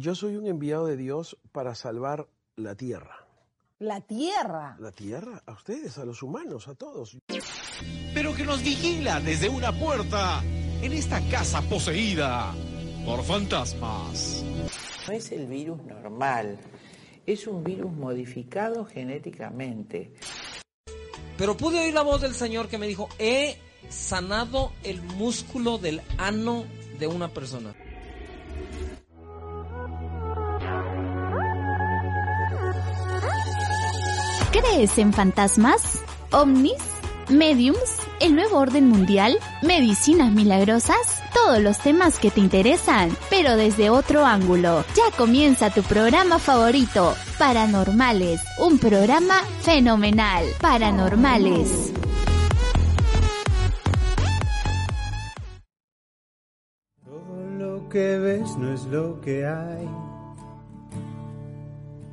Yo soy un enviado de Dios para salvar la tierra. La tierra. La tierra, a ustedes, a los humanos, a todos. Pero que nos vigila desde una puerta en esta casa poseída por fantasmas. No es el virus normal, es un virus modificado genéticamente. Pero pude oír la voz del Señor que me dijo, he sanado el músculo del ano de una persona. ¿Crees en fantasmas? ¿Ovnis? ¿Mediums? ¿El nuevo orden mundial? ¿Medicinas milagrosas? Todos los temas que te interesan, pero desde otro ángulo. Ya comienza tu programa favorito, Paranormales, un programa fenomenal. Paranormales. Todo lo que ves no es lo que hay.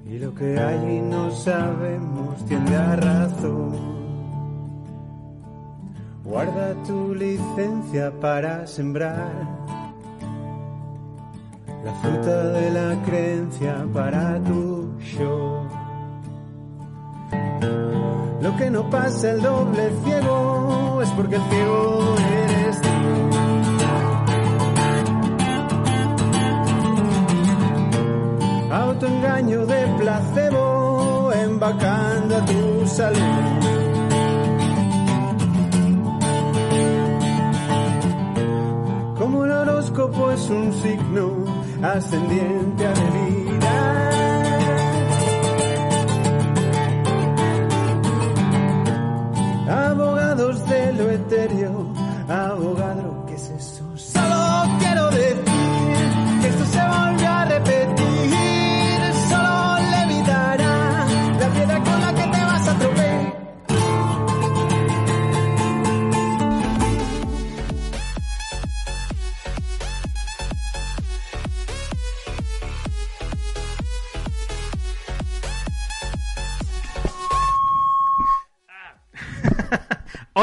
Y lo que y no sabemos tiende a razón. Guarda tu licencia para sembrar la fruta de la creencia para tu show. Lo que no pasa el doble ciego es porque el ciego eres tú. Autoengaño de placebo, embacando a tu salud. Como el horóscopo es un signo ascendiente a delirar.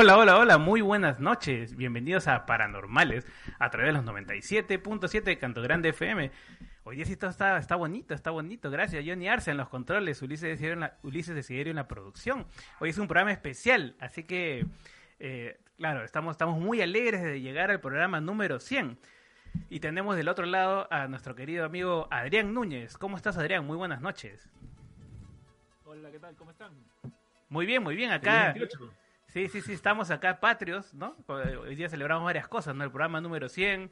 Hola, hola, hola, muy buenas noches. Bienvenidos a Paranormales a través de los 97.7 de Canto Grande FM. Hoy día sí todo está, está bonito, está bonito. Gracias, Johnny Arce en los controles, Ulises Desiderio en la, Ulises Desiderio en la producción. Hoy es un programa especial, así que, eh, claro, estamos, estamos muy alegres de llegar al programa número 100. Y tenemos del otro lado a nuestro querido amigo Adrián Núñez. ¿Cómo estás, Adrián? Muy buenas noches. Hola, ¿qué tal? ¿Cómo están? Muy bien, muy bien. Acá. Feliz 28. Sí, sí, sí, estamos acá patrios, ¿no? Hoy día celebramos varias cosas, ¿no? El programa número 100,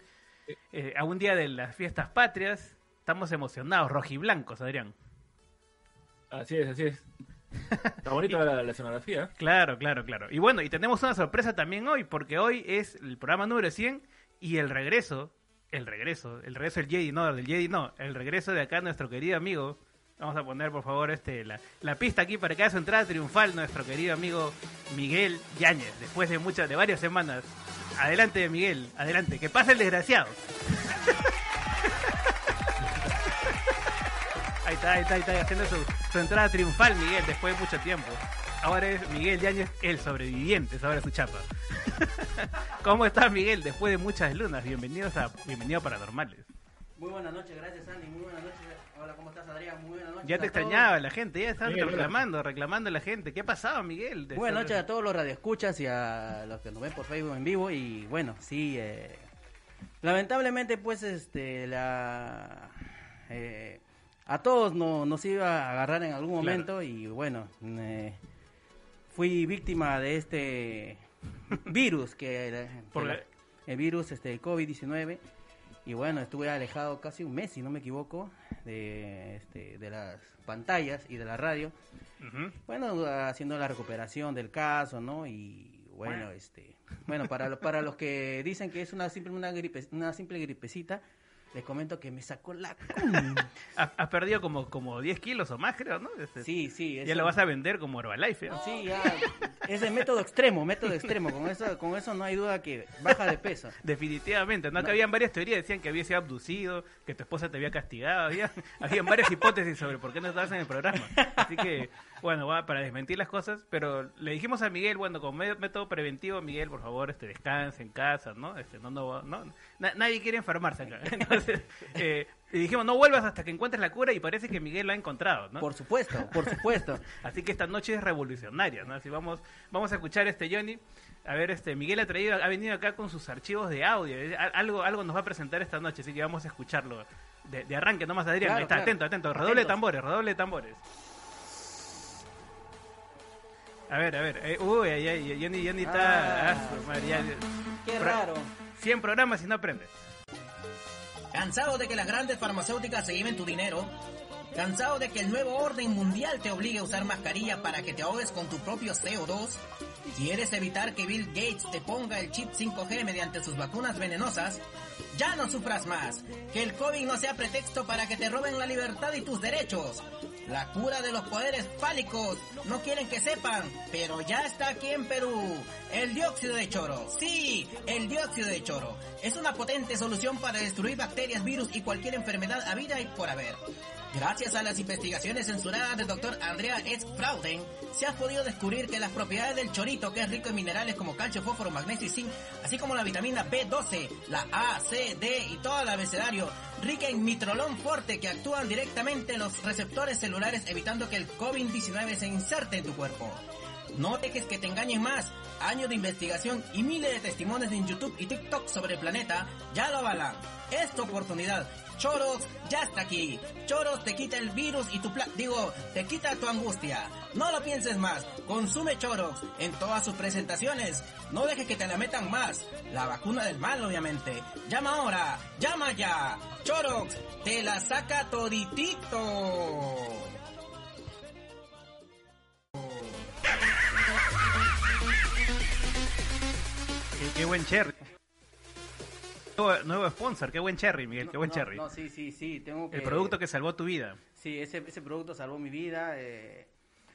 eh, a un día de las fiestas patrias, estamos emocionados, rojiblancos, Adrián. Así es, así es. Está bonita la, la escenografía. Claro, claro, claro. Y bueno, y tenemos una sorpresa también hoy, porque hoy es el programa número 100 y el regreso, el regreso, el regreso del Jedi, no, del Jedi no, el regreso de acá nuestro querido amigo. Vamos a poner, por favor, este la, pista aquí para que haga su entrada triunfal nuestro querido amigo Miguel Yáñez, después de muchas, de varias semanas. Adelante, Miguel, adelante, que pase el desgraciado. Ahí está, ahí está, ahí está, haciendo su, su entrada triunfal, Miguel, después de mucho tiempo. Ahora es Miguel Yáñez, el sobreviviente, ahora su chapa. ¿Cómo estás, Miguel? Después de muchas lunas, bienvenidos a Bienvenido a Paranormales. Muy buenas noches, gracias Andy, muy buenas noches. Hola, ¿cómo estás Adrián? Muy. Ya te extrañaba la gente, ya estaban Miguel, hola. reclamando, reclamando a la gente. ¿Qué ha pasado, Miguel? De- Buenas noches a todos los radioescuchas y a los que nos ven por Facebook en vivo y bueno, sí, eh, lamentablemente pues este la eh, a todos no, nos iba a agarrar en algún momento y bueno, eh, fui víctima de este virus que, que Por la- la- el virus este COVID-19 y bueno, estuve alejado casi un mes si no me equivoco de este, de las pantallas y de la radio. Bueno, haciendo la recuperación del caso, ¿no? Y bueno, este, bueno, para para los que dicen que es una simple una gripe, una simple gripecita, les comento que me sacó la. Has, has perdido como, como 10 kilos o más, creo, ¿no? Este, Sí, sí, Ya eso- lo vas a vender como Herbalife. ¿eh? Sí, ya es el método extremo, método extremo, con eso con eso no hay duda que baja de peso. Definitivamente, ¿no? Que habían varias teorías, decían que había sido abducido, que tu esposa te había castigado, había, habían varias hipótesis sobre por qué no estabas en el programa. Así que, bueno, va para desmentir las cosas, pero le dijimos a Miguel, bueno, medio- método preventivo, Miguel, por favor, este descanse en casa, ¿no? Este, no, no, no, na- nadie quiere enfermarse acá. Entonces, eh, Y dijimos, no vuelvas hasta que encuentres la cura y parece que Miguel lo ha encontrado, ¿no? Por supuesto, por supuesto. Así que esta noche es revolucionaria, ¿no? Así vamos, vamos a escuchar este Johnny. A ver, este Miguel ha traído, ha venido acá con sus archivos de audio. Algo, algo nos va a presentar esta noche, así que vamos a escucharlo. De, de arranque nomás, Adrián. Claro, Ahí está, claro. atento, atento. Redoble de tambores, redoble de tambores. A ver, a ver. eh, uy, ay, ay, Johnny, Johnny está... Ah. ah, Qué raro. 100 programas y no aprendes. ¿Cansado de que las grandes farmacéuticas se lleven tu dinero? ¿Cansado de que el nuevo orden mundial te obligue a usar mascarilla para que te ahogues con tu propio CO2? ¿Quieres evitar que Bill Gates te ponga el chip 5G mediante sus vacunas venenosas? Ya no sufras más. Que el COVID no sea pretexto para que te roben la libertad y tus derechos. La cura de los poderes fálicos. No quieren que sepan, pero ya está aquí en Perú. El dióxido de choro. Sí, el dióxido de choro. Es una potente solución para destruir bacterias, virus y cualquier enfermedad a vida y por haber. Gracias a las investigaciones censuradas del doctor Andrea S. Frauden, se ha podido descubrir que las propiedades del chorito, que es rico en minerales como calcio, fósforo, magnesio y zinc, así como la vitamina B12, la A, C, D y todo el abecedario, rica en mitrolón fuerte que actúan directamente en los receptores celulares evitando que el COVID-19 se inserte en tu cuerpo. No dejes que te engañen más. Años de investigación y miles de testimonios en YouTube y TikTok sobre el planeta ya lo avalan. Es tu oportunidad. Choros ya está aquí. Choros te quita el virus y tu pla digo, te quita tu angustia. No lo pienses más. Consume Choros en todas sus presentaciones. No dejes que te la metan más. La vacuna del mal, obviamente. Llama ahora. Llama ya. Chorox te la saca toditito. Qué, buen cherry. Nuevo, nuevo sponsor, qué buen cherry, Miguel, qué buen No, cherry. No, sí, sí, sí. Tengo que... El producto que salvó tu vida. Sí, ese, ese producto salvó mi vida. eh,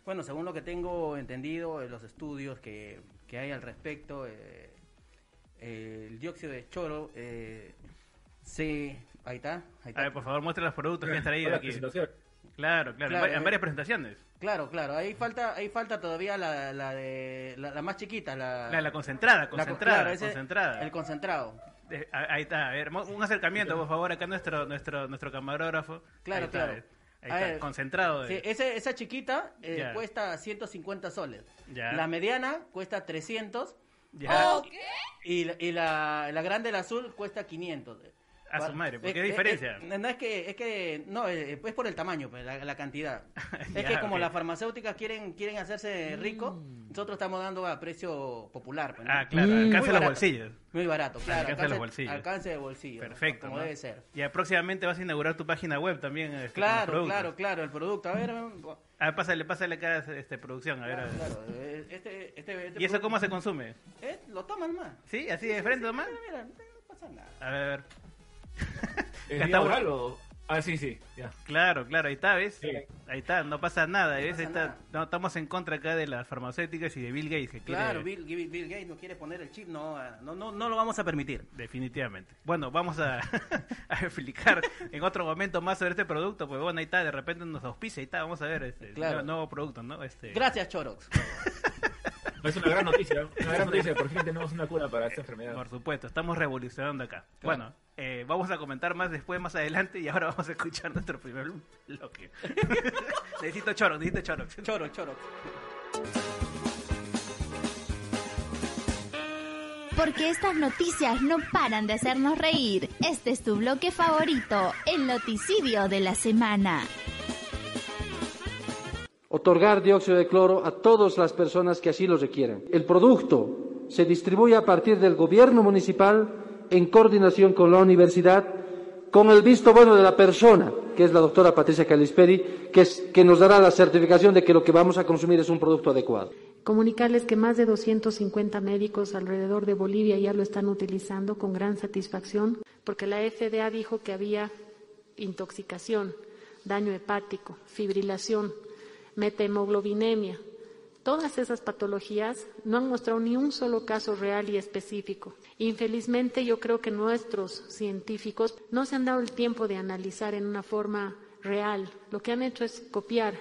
bueno, según lo que tengo entendido, en los estudios que, que hay al respecto, eh, eh, el dióxido de choro, eh, sí, ahí está, ahí está. A ver, por favor, muestra los productos que has traído aquí. Claro, claro, en Claro, en eh. varias presentaciones. Claro, claro, ahí falta, ahí falta todavía la, la de la, la más chiquita, la, La, la concentrada, concentrada, claro, concentrada. el concentrado. Eh, ahí está, a ver, un acercamiento, por favor, acá nuestro nuestro nuestro camarógrafo. Claro, Ahí está, claro. eh. Ahí A está, ver, concentrado. de- Sí, ese- esa chiquita eh, Ya. cuesta 150 soles. Ya. La mediana cuesta 300. Ya. Oh, Y, la, y la, la grande, la azul, cuesta 500. A su madre, ¿por eh, qué eh, diferencia? eh, no, es que, es que, no, es por el tamaño, pues, la, la cantidad. es Ya, que como las farmacéuticas quieren, quieren hacerse rico, nosotros estamos dando a precio popular. pues, ¿no? Ah, claro, Muy alcanza los bolsillos. Muy barato, claro. Alcanza los bolsillos. Alcance de bolsillo. ¿no? Perfecto. Como ¿no? debe ser. Ya próximamente vas a inaugurar tu página web también. este, Claro, claro, claro, el producto. A ver, A ver, pásale, pásale acá este, producción, a ver. a ver. Claro, este, este, este ¿Y eso cómo se consume? Eh, lo toman más. ¿Sí? ¿Así de frente nomás? Mira, no pasa nada. A ver, a ver. ¿Es Ya vía está oral bueno. o...? Ah, sí, sí, ya. Claro, claro, ahí está, ¿ves? Sí. Ahí está, no pasa nada, ¿ves? pasa Ahí está- nada. no, estamos en contra acá de las farmacéuticas y de Bill Gates que Claro, quiere... Bill, Bill- Bill Gates no quiere poner el chip, no, ah, no, no, no lo vamos a permitir. Definitivamente. Bueno, vamos a, a explicar en otro momento más sobre este producto, pues bueno, ahí está, de repente nos auspicia, ahí está, vamos a ver este Claro. nuevo, nuevo producto, ¿no? Este, Gracias, Chorox. Es una gran noticia, una gran noticia. Por fin tenemos una cura para esta enfermedad. Por supuesto, estamos revolucionando acá. Bueno, eh, vamos a comentar más después, más adelante, y ahora vamos a escuchar nuestro primer bloque. necesito choro, necesito choro. Chorox, Chorox. Porque estas noticias no paran de hacernos reír. Este es tu bloque favorito, el noticidio de la semana. Otorgar dióxido de cloro a todas las personas que así lo requieran. El producto se distribuye a partir del gobierno municipal en coordinación con la universidad, con el visto bueno de la persona, que es la doctora Patricia Calisperi, que, que nos dará la certificación de que lo que vamos a consumir es un producto adecuado. Comunicarles que más de 250 médicos alrededor de Bolivia ya lo están utilizando con gran satisfacción, porque la FDA dijo que había intoxicación, daño hepático, fibrilación, metahemoglobinemia. Todas esas patologías no han mostrado ni un solo caso real y específico. Infelizmente, yo creo que nuestros científicos no se han dado el tiempo de analizar en una forma real. Lo que han hecho es copiar.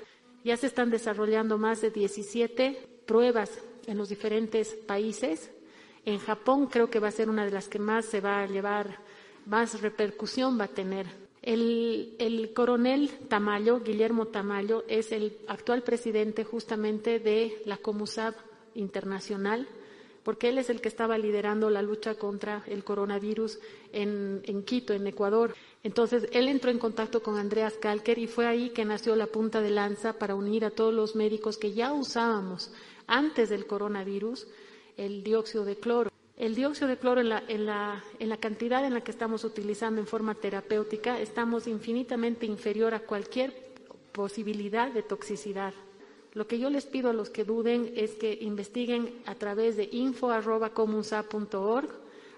Ya se están desarrollando más de 17 pruebas en los diferentes países. En Japón creo que va a ser una de las que más se va a llevar, más repercusión va a tener El, el coronel Tamayo, Guillermo Tamayo, es el actual presidente justamente de la Comusab Internacional, porque él es el que estaba liderando la lucha contra el coronavirus en, en Quito, en Ecuador. Entonces, él entró en contacto con Andreas Kalker y fue ahí que nació la punta de lanza para unir a todos los médicos que ya usábamos antes del coronavirus el dióxido de cloro. El dióxido de cloro en la, en, la, en la cantidad en la que estamos utilizando en forma terapéutica estamos infinitamente inferior a cualquier posibilidad de toxicidad. Lo que yo les pido a los que duden es que investiguen a través de info.comunsa.org.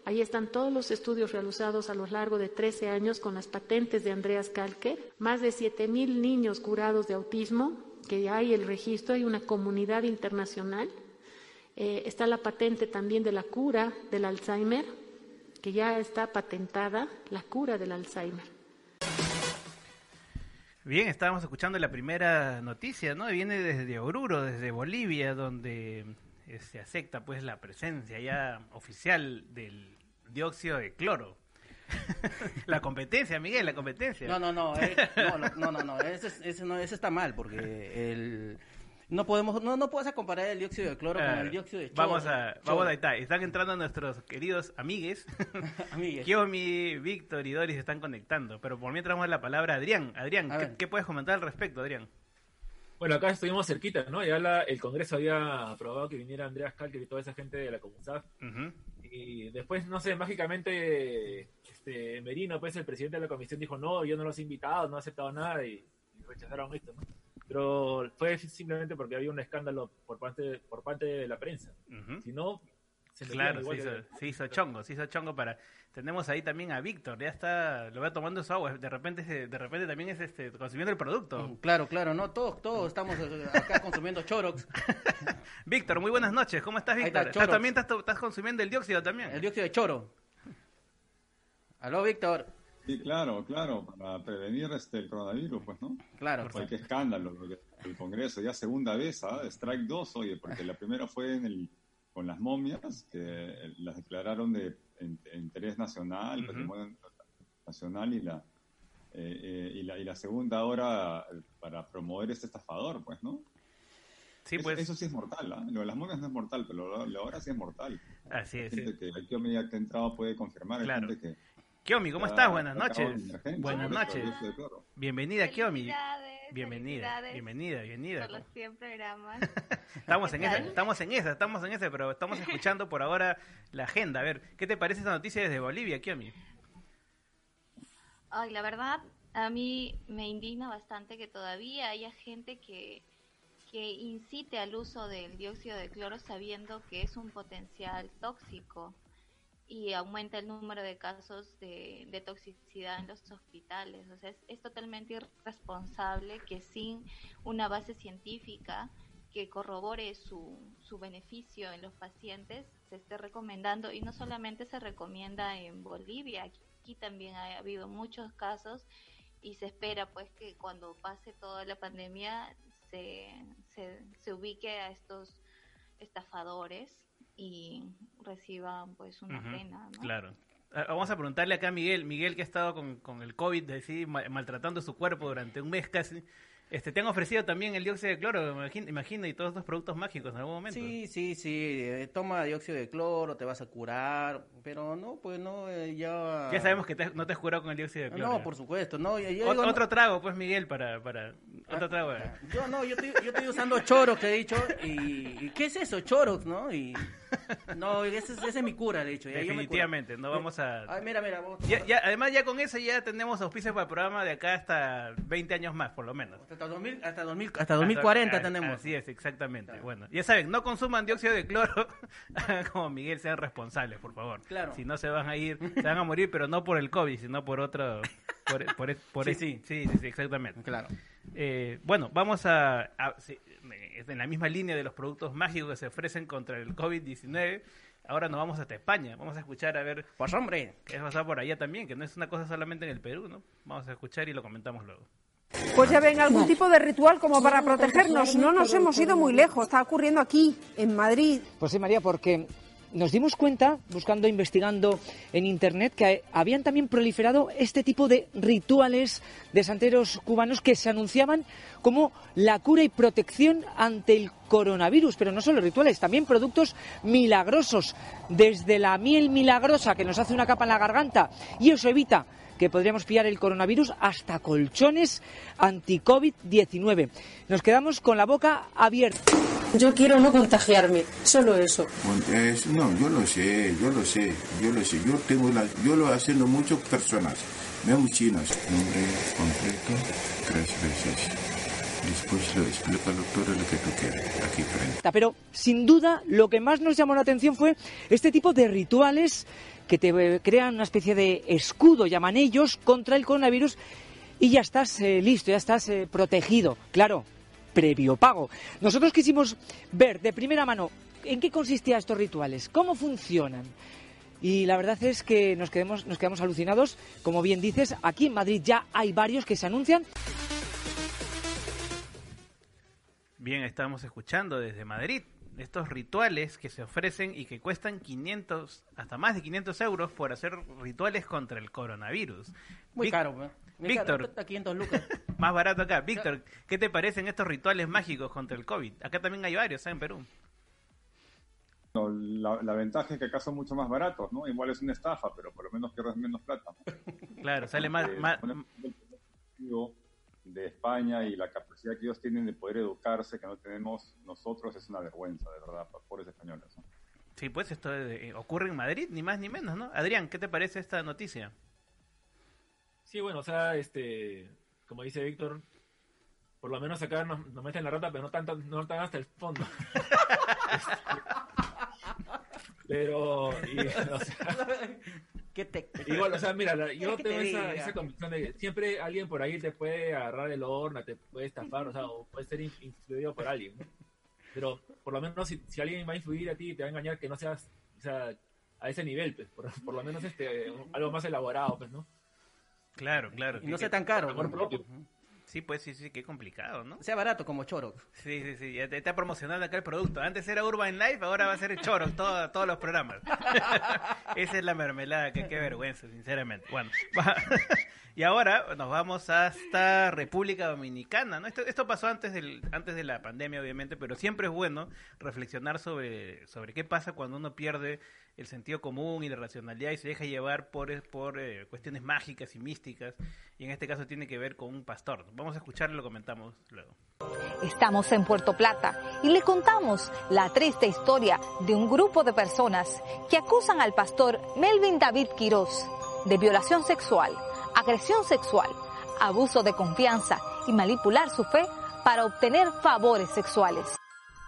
Ahí están todos los estudios realizados a lo largo de 13 años con las patentes de Andreas Kalker. Más de 7.000 niños curados de autismo, que hay el registro, hay una comunidad internacional. Eh, está la patente también de la cura del Alzheimer, que ya está patentada, la cura del Alzheimer. Bien, estábamos escuchando la primera noticia, ¿no? Viene desde Oruro, desde Bolivia, donde eh, se acepta pues la presencia ya oficial del dióxido de cloro. la competencia, Miguel, la competencia. No, no, no, eh, no, no, no, no, no, ese, es- ese no, ese está mal porque el no podemos no no puedes comparar el dióxido de cloro con Ah, el dióxido de choro. Vamos a, Choro. vamos a está. Están entrando nuestros queridos amigues. Amigues. Kiomi, Víctor y Doris están conectando. Pero por mientras vamos a la palabra a Adrián. Adrián, ¿qué, qué puedes comentar al respecto, Adrián? Bueno, acá estuvimos cerquita, ¿no? Ya la- el Congreso había aprobado que viniera Andreas Kalker y toda esa gente de la Comunidad. Y después, no sé, mágicamente, este, Merino, pues el presidente de la comisión dijo, no, yo no los he invitado, no he aceptado nada y, y rechazaron esto, ¿no? Pero fue simplemente porque había un escándalo por parte, por parte de la prensa. Si no, se Claro, se hizo, que- se hizo chongo, se hizo chongo para... Tenemos ahí también a Víctor, ya está, lo va tomando su agua, de repente se- de repente también es este consumiendo el producto. Claro, claro, no, todos, todos estamos eh, acá consumiendo chorox. Víctor, muy buenas noches, ¿cómo estás, Víctor? está, ¿Estás Chorox. también estás, estás consumiendo el dióxido también? El dióxido de choro. Aló, Víctor. Sí, claro, claro, para prevenir este el coronavirus, pues, ¿no? Claro. Qué escándalo, el Congreso, ya segunda vez, ¿ah? Strike 2, oye, porque la primera fue en el, con las momias, que las declararon de in- interés nacional, Ujú. patrimonio nacional, y la, eh, eh, y la, y la segunda ahora eh, para promover este estafador, pues, ¿no? Sí, eso, pues. eso sí es mortal, ¿ah? Lo de las momias no es mortal, pero lo, lo ahora sí es mortal. Así es. Gente que aquí ya que ha entrado puede confirmar, Claro. gente que... Kiomi, ¿cómo Ya estás? Buenas noches. Buenas noches. Bienvenida, Kiomi. Bienvenida, bienvenida, bienvenida. Por los 100 programas. Estamos en ¿Qué esa, estamos en esa, estamos en esa, pero estamos escuchando por ahora la agenda. A ver, ¿qué te parece esta noticia desde Bolivia, Kiomi? Ay, la verdad, a mí me indigna bastante que todavía haya gente que, que incite al uso del dióxido de cloro sabiendo que es un potencial tóxico y aumenta el número de casos de, toxicidad en los hospitales. O sea, es, totalmente irresponsable que sin una base científica que corrobore su, su beneficio en los pacientes se esté recomendando y no solamente se recomienda en Bolivia, aquí también ha habido muchos casos y se espera pues que cuando pase toda la pandemia se, se, se ubique a estos estafadores y reciban pues una pena. ¿no? Claro. Ah, Vamos a preguntarle acá a Miguel, Miguel que ha estado con, con el COVID, así, maltratando su cuerpo durante un mes casi. Este, te han ofrecido también el dióxido de cloro, imagina, imagina, y todos estos productos mágicos en algún momento. Sí, sí, sí. eh, toma dióxido de cloro, te vas a curar. Pero no, pues no, eh, ya. Ya sabemos que te- no te has curado con el dióxido de cloro. No, por supuesto, no. ya- ya Ot- digo, no- otro trago, pues, Miguel, para... para otro trago. eh. Yo no, yo estoy, yo estoy usando Chorox, he dicho. Y, y ¿qué es eso? Chorox, ¿no? Y no, ese, es- ese es mi cura, de hecho. ya. Definitivamente, no vamos a... Ay, mira, mira, vos- Ya, ya, además, ya con eso ya tenemos auspicios para el programa de acá hasta 20 años más, por lo menos. Hasta 2000, hasta 2000, hasta 2040 Hasta- tenemos. Así es, exactamente. Bueno, ya saben, no consuman dióxido de cloro como Miguel, sean responsables, por favor. Claro. Si no se van a ir, se van a morir, pero no por el COVID, sino por otro... Por, por, por Sí, sí, sí, sí, sí, exactamente. Claro. Eh, bueno, vamos a, a- sí, en la misma línea de los productos mágicos que se ofrecen contra el COVID-19. Ahora nos vamos hasta España. Vamos a escuchar a ver. Pues hombre. ¿Qué pasa por allá también? Que no es una cosa solamente en el Perú, ¿no? Vamos a escuchar y lo comentamos luego. Pues ya ven, algún tipo de ritual como para protegernos. No nos hemos ido muy lejos. Está ocurriendo aquí, en Madrid. Pues sí, María, porque nos dimos cuenta, buscando, investigando en Internet, que habían también proliferado este tipo de rituales de santeros cubanos que se anunciaban como la cura y protección ante el coronavirus, pero no solo rituales, también productos milagrosos, desde la miel milagrosa que nos hace una capa en la garganta y eso evita que podríamos pillar el coronavirus hasta colchones anti-COVID-19. Nos quedamos con la boca abierta. Yo quiero no contagiarme, solo eso. no, yo lo sé, yo lo sé, yo lo sé. Yo tengo la, yo lo haciendo muchas personas, vemos chinos. Nombre completo tres veces. Después lo explica doctor lo que tú quieres, aquí frente. Pero sin duda lo que más nos llamó la atención fue este tipo de rituales que te crean una especie de escudo, llaman ellos, contra el coronavirus y ya estás eh, listo, ya estás eh, protegido. Claro, previo pago. Nosotros quisimos ver de primera mano en qué consistían estos rituales, cómo funcionan. Y la verdad es que nos quedamos, nos quedamos alucinados. Como bien dices, aquí en Madrid ya hay varios que se anuncian. Bien, estamos escuchando desde Madrid estos rituales que se ofrecen y que cuestan 500, hasta más de 500 euros por hacer rituales contra el coronavirus. Muy caro, ¿eh? Víctor, más barato acá. Víctor, ¿qué te parecen estos rituales mágicos contra el COVID? Acá también hay varios, ¿eh? en Perú. la, ventaja es que acá son mucho más baratos, ¿no? Igual es una estafa, pero por lo menos pierdes menos plata. claro, sale más... más de España y la capacidad que ellos tienen de poder educarse que no tenemos nosotros es una vergüenza, de verdad, para pobres españoles. Sí, pues esto eh, ocurre en Madrid, ni más ni menos, ¿no? Adrián, ¿qué te parece esta noticia? Sí, bueno, o sea, este, como dice Víctor, por lo menos acá nos, meten la rata, pero no tanto, no tan hasta el fondo. pero, y, o sea, Igual, o sea, mira, yo tengo esa, esa, convicción de que siempre alguien por ahí te puede agarrar el horno, te puede estafar, o sea, o puede ser influido por alguien, ¿no? Pero por lo menos si, si, alguien va a influir a ti y te va a engañar, que no seas, o sea, a ese nivel, pues, por, por lo menos este, algo más elaborado, pues, ¿no? Claro, claro. Y no sea tan caro. Sí, pues sí, sí, qué complicado, ¿no? Sea barato como Choro. Sí, sí, sí, ya te está promocionando acá el producto. Antes era Urban Life, ahora va a ser Choro, todo, todos los programas. Esa es la mermelada, que qué vergüenza, sinceramente. Bueno, y ahora nos vamos hasta República Dominicana, ¿no? Esto, esto pasó antes, del, antes de la pandemia, obviamente, pero siempre es bueno reflexionar sobre, sobre qué pasa cuando uno pierde el sentido común y la racionalidad y se deja llevar por, por eh, cuestiones mágicas y místicas. Y en este caso tiene que ver con un pastor. Vamos a escucharlo y lo comentamos luego. Estamos en Puerto Plata y le contamos la triste historia de un grupo de personas que acusan al pastor Melvin David Quiroz de violación sexual, agresión sexual, abuso de confianza y manipular su fe para obtener favores sexuales.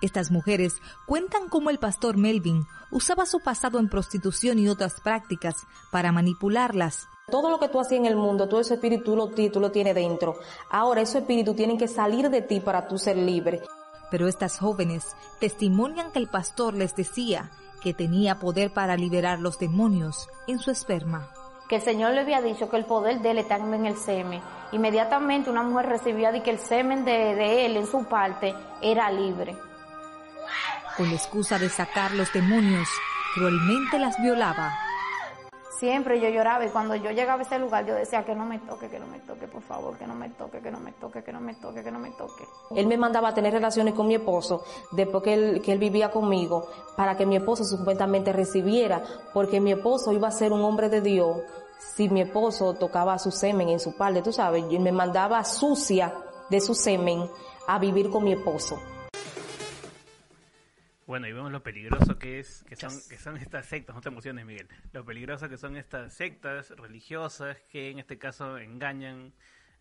Estas mujeres cuentan cómo el pastor Melvin usaba su pasado en prostitución y otras prácticas para manipularlas. Todo lo que tú hacías en el mundo, todo ese espíritu lo, tú lo tienes dentro. Ahora ese espíritu tiene que salir de ti para tú ser libre. Pero estas jóvenes testimonian que el pastor les decía que tenía poder para liberar los demonios en su esperma. Que el Señor le había dicho que el poder de él está en el semen. Inmediatamente una mujer recibía de que el semen de, de él en su parte era libre con la excusa de sacar los demonios, cruelmente las violaba. Siempre yo lloraba y cuando yo llegaba a ese lugar yo decía que no me toque, que no me toque, por favor, que no me toque, que no me toque, que no me toque, que no me toque. Él me mandaba a tener relaciones con mi esposo después que él, que él vivía conmigo para que mi esposo supuestamente recibiera, porque mi esposo iba a ser un hombre de Dios si mi esposo tocaba su semen en su parte, tú sabes, y me mandaba sucia de su semen a vivir con mi esposo. Bueno, y vemos lo peligroso que es, que son, que son estas sectas, no te emociones Miguel, lo peligroso que son estas sectas religiosas que en este caso engañan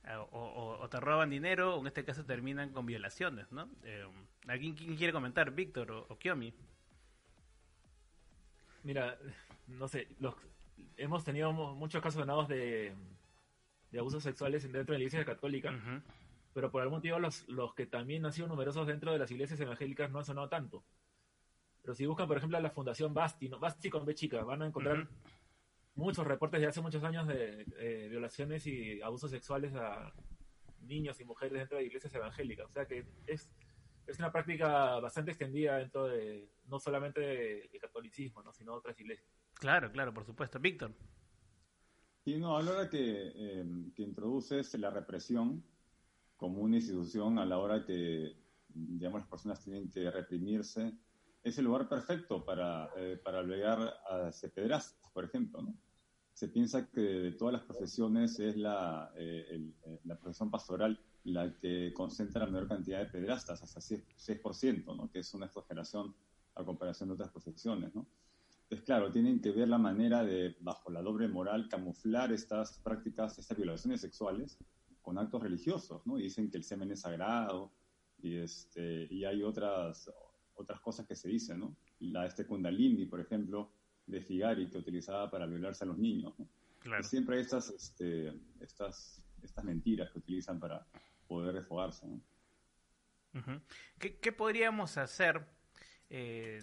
eh, o, te roban dinero o en este caso terminan con violaciones, ¿no? Eh, ¿Alguien quién quiere comentar, Víctor o, Kiomi? Mira, no sé, los, hemos tenido muchos casos ganados de, de abusos sexuales dentro de la Iglesia Católica, pero por algún motivo los, los que también han sido numerosos dentro de las iglesias evangélicas no han sonado tanto. Pero si buscan, por ejemplo, la Fundación Basti, ¿no? Basti con B chica, van a encontrar muchos reportes de hace muchos años de eh, violaciones y abusos sexuales a niños y mujeres dentro de iglesias evangélicas. O sea que es, es una práctica bastante extendida dentro de, no solamente del catolicismo, ¿no? sino otras iglesias. Claro, claro, por supuesto. Víctor. Sí, no, a la hora que, eh, que introduces la represión como una institución a la hora que, digamos, las personas tienen que reprimirse, es el lugar perfecto para, eh, para albergar a pederastas, por ejemplo, ¿no? Se piensa que de todas las profesiones es la, eh, eh, la profesión pastoral la que concentra la mayor cantidad de pederastas, hasta 6%, 6%, ¿no? Que es una exageración a comparación de otras profesiones, ¿no? Entonces, claro, tienen que ver la manera de, bajo la doble moral, camuflar estas prácticas, estas violaciones sexuales con actos religiosos, ¿no? Dicen que el semen es sagrado y, este, y hay otras, otras cosas que se dicen, ¿no? La este Kundalini, por ejemplo, de Figari, que utilizaba para violarse a los niños, ¿no? Claro. Y siempre hay estas, este, estas, estas mentiras que utilizan para poder desfogarse. ¿Qué, qué podríamos hacer? eh,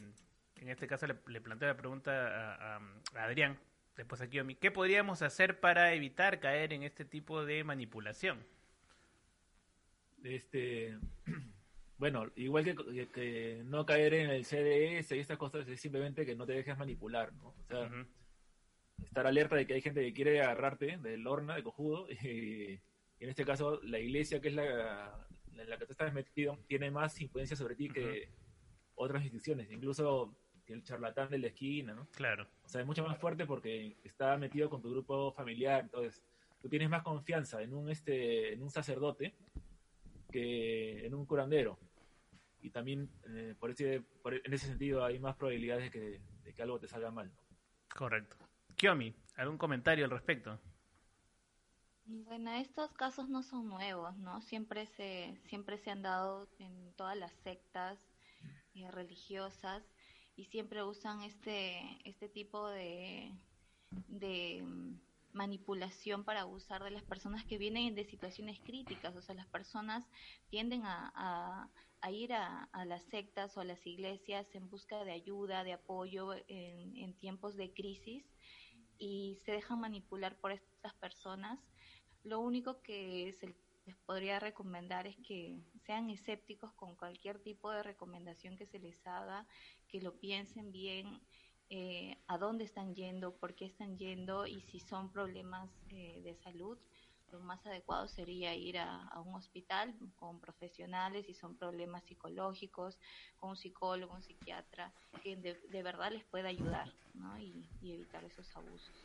en este caso le, le planteo la pregunta a, a- a Adrián, después aquí a mí. ¿Qué podríamos hacer para evitar caer en este tipo de manipulación? Este, bueno, igual que, que- que no caer en el CDS y estas cosas, es simplemente que no te dejes manipular, ¿no? O sea, estar alerta de que hay gente que quiere agarrarte del horno, de cojudo, y, y en este caso la iglesia, que es la, en la que tú estás metido, tiene más influencia sobre ti que otras instituciones, incluso que el charlatán de la esquina, ¿no? Claro. O sea, es mucho más fuerte porque está metido con tu grupo familiar, entonces tú tienes más confianza en un este en un sacerdote que en un curandero. Y también eh, por ese, por- en ese sentido hay más probabilidades de que, de que algo te salga mal. ¿no? Correcto. Kiomi, ¿algún comentario al respecto? Bueno, estos casos no son nuevos, ¿no? Siempre se, siempre se han dado en todas las sectas eh, religiosas y siempre usan este, este tipo de, de mm, manipulación para abusar de las personas que vienen de situaciones críticas. O sea, las personas tienden a, a- a ir a, las sectas o a las iglesias en busca de ayuda, de apoyo en, en tiempos de crisis y se dejan manipular por estas personas. Lo único que se les podría recomendar es que sean escépticos con cualquier tipo de recomendación que se les haga, que lo piensen bien eh, a dónde están yendo, por qué están yendo y si son problemas eh, de salud. Lo más adecuado sería ir a, a un hospital con profesionales, si son problemas psicológicos, con un psicólogo, un psiquiatra, que de, de verdad les pueda ayudar ¿no? y, y evitar esos abusos.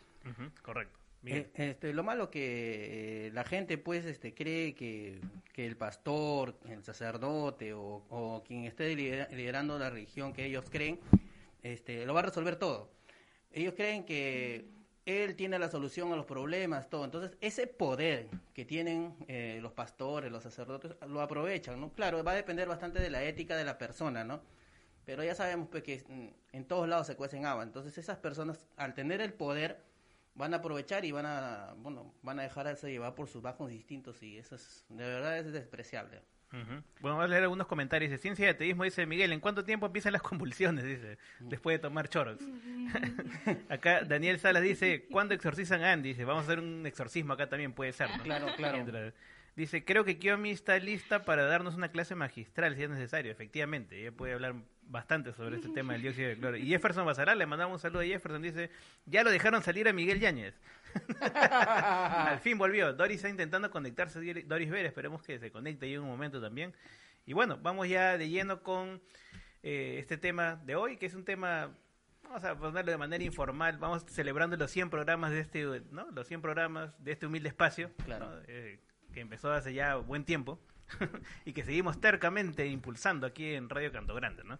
Correcto. Eh, este, lo malo que eh, la gente pues este cree que, que el pastor, el sacerdote o, o quien esté lidera- liderando la religión que ellos creen, este, lo va a resolver todo. Ellos creen que él tiene la solución a los problemas, todo. Entonces, ese poder que tienen eh, los pastores, los sacerdotes, lo aprovechan, ¿no? Claro, va a depender bastante de la ética de la persona, ¿no? Pero ya sabemos pues, que mm, en todos lados se cuecen habas. Entonces, esas personas, al tener el poder, van a aprovechar y van a, bueno, van a dejarse llevar por sus bajos instintos y eso es, de verdad es despreciable. Ujú. Bueno, vamos a leer algunos comentarios. De ciencia y ateísmo dice Miguel, ¿en cuánto tiempo empiezan las convulsiones? Dice, después de tomar choros. acá Daniel Salas dice, ¿cuándo exorcizan a Andy? Dice, vamos a hacer un exorcismo acá también, puede ser, ¿no? Claro, claro. Dice, creo que Kiyomi está lista para darnos una clase magistral si es necesario. Efectivamente, ella puede hablar bastante sobre este tema del dióxido de cloro. Y Jefferson Basaral, le mandamos un saludo a Jefferson, dice, ya lo dejaron salir a Miguel Yáñez. Al fin volvió. Doris está intentando conectarse, Doris Ver, esperemos que se conecte ahí en un momento también. Y bueno, vamos ya de lleno con eh, este tema de hoy, que es un tema, vamos a ponerlo de manera informal, vamos celebrando los 100 programas de este, ¿no? Los 100 programas de este humilde espacio, Claro. ¿no? Eh, que empezó hace ya buen tiempo y que seguimos tercamente impulsando aquí en Radio Canto Grande, ¿no?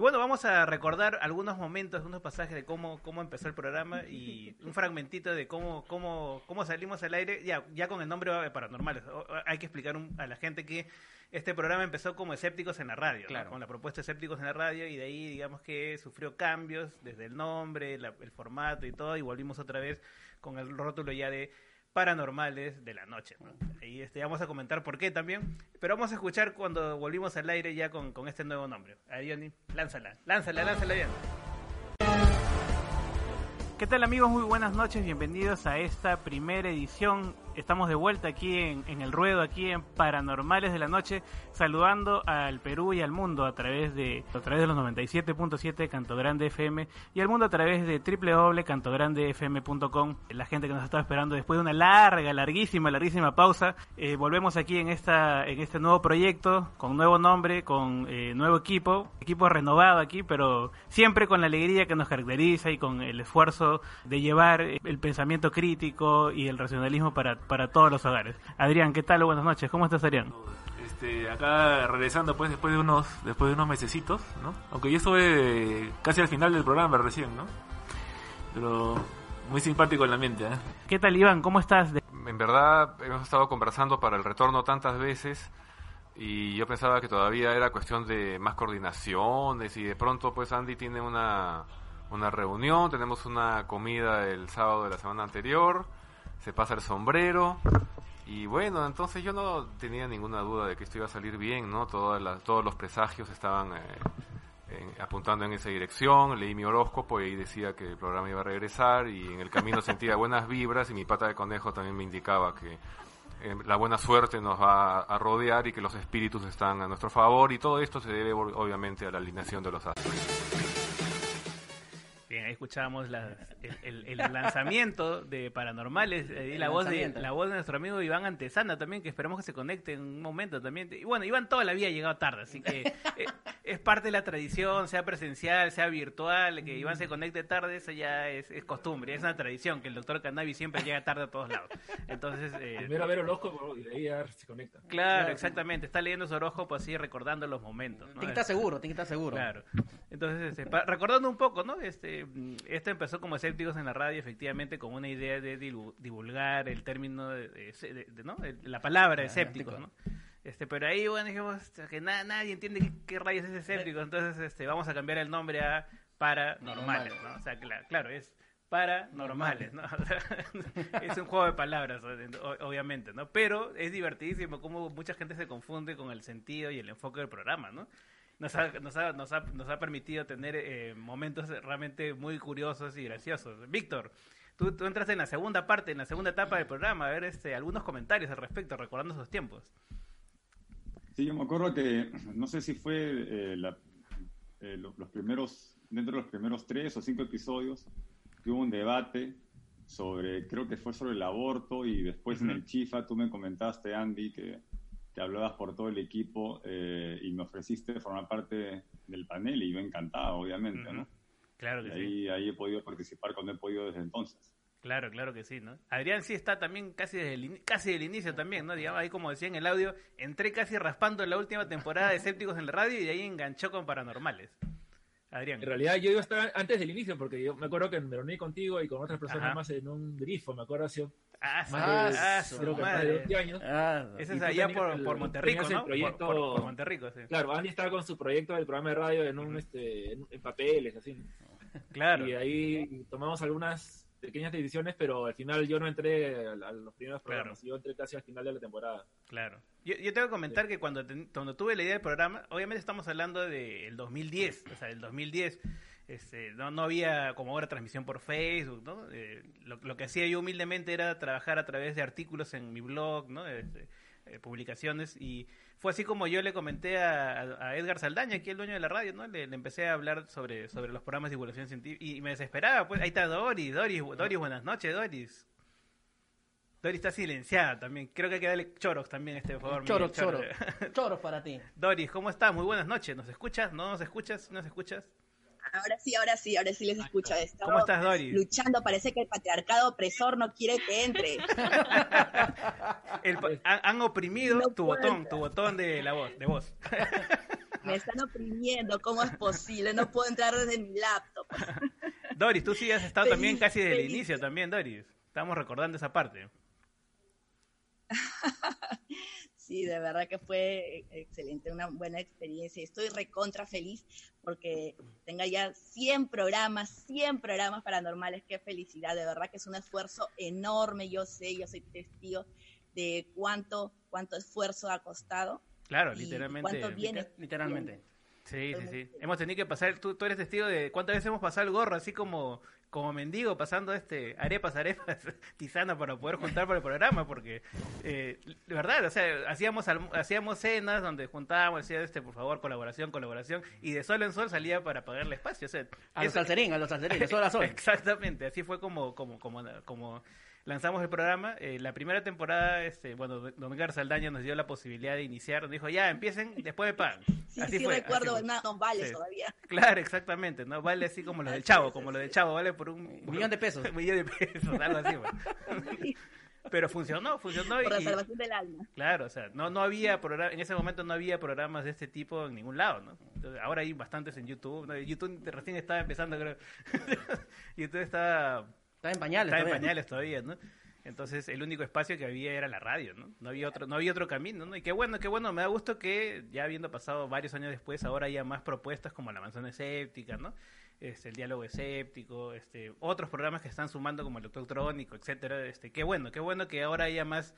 Y bueno, vamos a recordar algunos momentos, algunos pasajes de cómo, cómo empezó el programa y un fragmentito de cómo, cómo, cómo salimos al aire, ya, ya con el nombre de Paranormales. O- o- Hay que explicar un- a la gente que este programa empezó como Escépticos en la radio, ¿no? Claro. con la propuesta Escépticos en la radio y de ahí digamos que sufrió cambios desde el nombre, la- el formato y todo y volvimos otra vez con el rótulo ya de paranormales de la noche. ¿no? Ahí este, vamos a comentar por qué también, pero vamos a escuchar cuando volvimos al aire ya con, con este nuevo nombre. Ahí, Johnny, lánzala, lánzala, lánzala bien. ¿Qué tal amigos? Muy buenas noches, bienvenidos a esta primera edición estamos de vuelta aquí en, en, el ruedo, aquí en Paranormales de la Noche, saludando al Perú y al mundo a través de a través de los 97.7 Canto Grande FM y al mundo a través de www.cantograndefm.com. La gente que nos está esperando después de una larga, larguísima, larguísima pausa, eh, volvemos aquí en esta en este nuevo proyecto con nuevo nombre, con eh, nuevo equipo, equipo renovado aquí, pero siempre con la alegría que nos caracteriza y con el esfuerzo de llevar el pensamiento crítico y el racionalismo para, para todos los hogares. Adrián, ¿qué tal? Buenas noches. ¿Cómo estás, Adrián? Este, acá regresando pues después de unos después de unos mesecitos, ¿no? Aunque yo estuve casi al final del programa recién, ¿no? Pero muy simpático el ambiente, ¿eh? ¿Qué tal, Iván? ¿Cómo estás? En verdad, hemos estado conversando para el retorno tantas veces y yo pensaba que todavía era cuestión de más coordinaciones y de pronto pues Andy tiene una, una reunión, tenemos una comida el sábado de la semana anterior, se pasa el sombrero y bueno, entonces yo no tenía ninguna duda de que esto iba a salir bien, ¿no? Todas las, todos los presagios estaban eh, en- apuntando en esa dirección, leí mi horóscopo y ahí decía que el programa iba a regresar y en el camino sentía buenas vibras y mi pata de conejo también me indicaba que eh, la buena suerte nos va a rodear y que los espíritus están a nuestro favor y todo esto se debe ob- obviamente a la alineación de los astros. Escuchábamos las- el, el- el lanzamiento de Paranormales eh, y la voz de la voz de nuestro amigo Iván Antesana también, que esperamos que se conecte en un momento también. Y bueno, Iván toda la vida ha llegado tarde, así que eh, es parte de la tradición, sea presencial, sea virtual, que Iván se conecte tarde, eso ya es, es costumbre, es una tradición, que el doctor Cannabis siempre llega tarde a todos lados. Entonces, eh, Primero a ver el horóscopo y de ahí ya se conecta. Claro, exactamente. Está leyendo su horóscopo así, recordando los momentos. ¿no? Tiene que estar seguro, tiene que estar seguro. Claro. Entonces, este, recordando un poco, ¿no? Este, esto empezó como escépticos en la radio, efectivamente, con una idea de divulgar el término, de, de- de- de- ¿no? El- la palabra escépticos, ¿no? Este, pero ahí, bueno, dijimos sea, que na- nadie entiende qué, qué rayos es escéptico, entonces este, vamos a cambiar el nombre a paranormales, ¿no? O sea, cla- claro, es paranormales, ¿no? O sea, es un juego de palabras, obviamente, ¿no? Pero es divertidísimo como mucha gente se confunde con el sentido y el enfoque del programa, ¿no? Nos ha, nos ha, nos ha, nos ha permitido tener eh, momentos realmente muy curiosos y graciosos. Víctor, tú, tú entraste en la segunda parte, en la segunda etapa del programa, a ver este, algunos comentarios al respecto, recordando esos tiempos. Sí, yo me acuerdo que, no sé si fue eh, la- eh, lo- los primeros, dentro de los primeros tres o cinco episodios, que hubo un debate sobre, creo que fue sobre el aborto y después en el Chifa tú me comentaste, Andy, que, que hablabas por todo el equipo eh, y me ofreciste formar parte del panel y yo encantado, obviamente, ¿no? Claro que Y sí. ahí, ahí he podido participar cuando he podido desde entonces. Claro, claro que sí, ¿no? Adrián sí está también casi desde el, casi del inicio también, ¿no? Digamos, ahí como decía en el audio, entré casi raspando la última temporada de Escépticos en la radio y de ahí enganchó con Paranormales. Adrián. En realidad yo iba a estar antes del inicio porque yo me acuerdo que me reuní contigo y con otras personas Ajá. más en un grifo, me acuerdo hace Ah, más ah, de, ah, creo que de madre. 20 años. Ah, Ese es allá por, el- por Monterrico, ¿no? Por- proyecto- Por, por Monterrico, sí. Claro, Andy estaba con su proyecto del programa de radio en un este en, en papeles así. ¿no? Claro. Y ahí tomamos algunas pequeñas decisiones, pero al final yo no entré a, a los primeros programas, yo entré casi al final de la temporada. Claro. Yo, yo tengo que comentar que cuando, ten- cuando tuve la idea del programa, obviamente estamos hablando del 2010, o sea, del 2010. Este, no, no había como ahora transmisión por Facebook, ¿no? Eh, lo, lo que hacía yo humildemente era trabajar a través de artículos en mi blog, ¿no? Este, eh, publicaciones y fue así como yo le comenté a, Edgar Saldaña, aquí el dueño de la radio, ¿no? Le, le empecé a hablar sobre, sobre los programas de divulgación científica y me desesperaba, pues ahí está Doris, Doris, Doris, buenas noches, Doris. Doris está silenciada también. Creo que hay que darle choros también, este, por favor. Choros, choros. Choros para ti. Doris, ¿cómo estás? Muy buenas noches. ¿Nos escuchas? ¿No nos escuchas? ¿Nos escuchas? Ahora sí, ahora sí, ahora sí les escucho esto. ¿Cómo estás, Doris? Luchando, parece que el patriarcado opresor no quiere que entre. El han, han oprimido No tu puedo botón, tu botón de la voz, de voz. Me están oprimiendo, ¿cómo es posible? No puedo entrar desde mi laptop. Doris, tú sí has estado Feliz, también casi desde el inicio también, Doris. Estamos recordando esa parte. Sí, de verdad que fue excelente, una buena experiencia. Estoy recontra feliz porque tenga ya 100 programas, 100 programas paranormales. Qué felicidad, de verdad que es un esfuerzo enorme. Yo sé, yo soy testigo de cuánto, cuánto esfuerzo ha costado. Claro, literalmente. cuánto viene. Literalmente. Sí, sí, sí. Hemos tenido que pasar, tú, tú eres testigo de cuántas veces hemos pasado el gorro, así como como mendigo pasando este arepas, arepas, tisana para poder juntar para el programa, porque eh, de verdad, o sea, hacíamos hacíamos cenas donde juntábamos, decía este, por favor, colaboración, colaboración, y de sol en sol salía para pagarle espacio. O sea, a los salserín, a los salserín, de sol a sol. Exactamente, así fue como, como, como, como lanzamos el programa. Eh, la primera temporada, este, bueno, Don Garza Aldaña nos dio la posibilidad de iniciar. Nos dijo, ya, empiecen, después de pagan. Sí, así sí fue, recuerdo, así vale todavía. Claro, exactamente, ¿no? Vale así como lo del Chavo, como lo del Chavo, vale por un... millón de pesos. Un millón de pesos, algo así, Pero funcionó, funcionó. Por la salvación del alma. Claro, o sea, no, no había en ese momento no había programas de este tipo en ningún lado, ¿no? ahora hay bastantes en YouTube. ¿no? YouTube recién estaba empezando, creo. YouTube está... Está en pañales. Está en pañales todavía, ¿no? Entonces el único espacio que había era la radio, ¿no? No había otro, no había otro camino, ¿no? Y qué bueno, qué bueno, me da gusto que ya habiendo pasado varios años después, ahora haya más propuestas como la manzana escéptica, ¿no? Este, el diálogo escéptico, este, otros programas que están sumando como el electrónico, etcétera, este, qué bueno, qué bueno que ahora haya más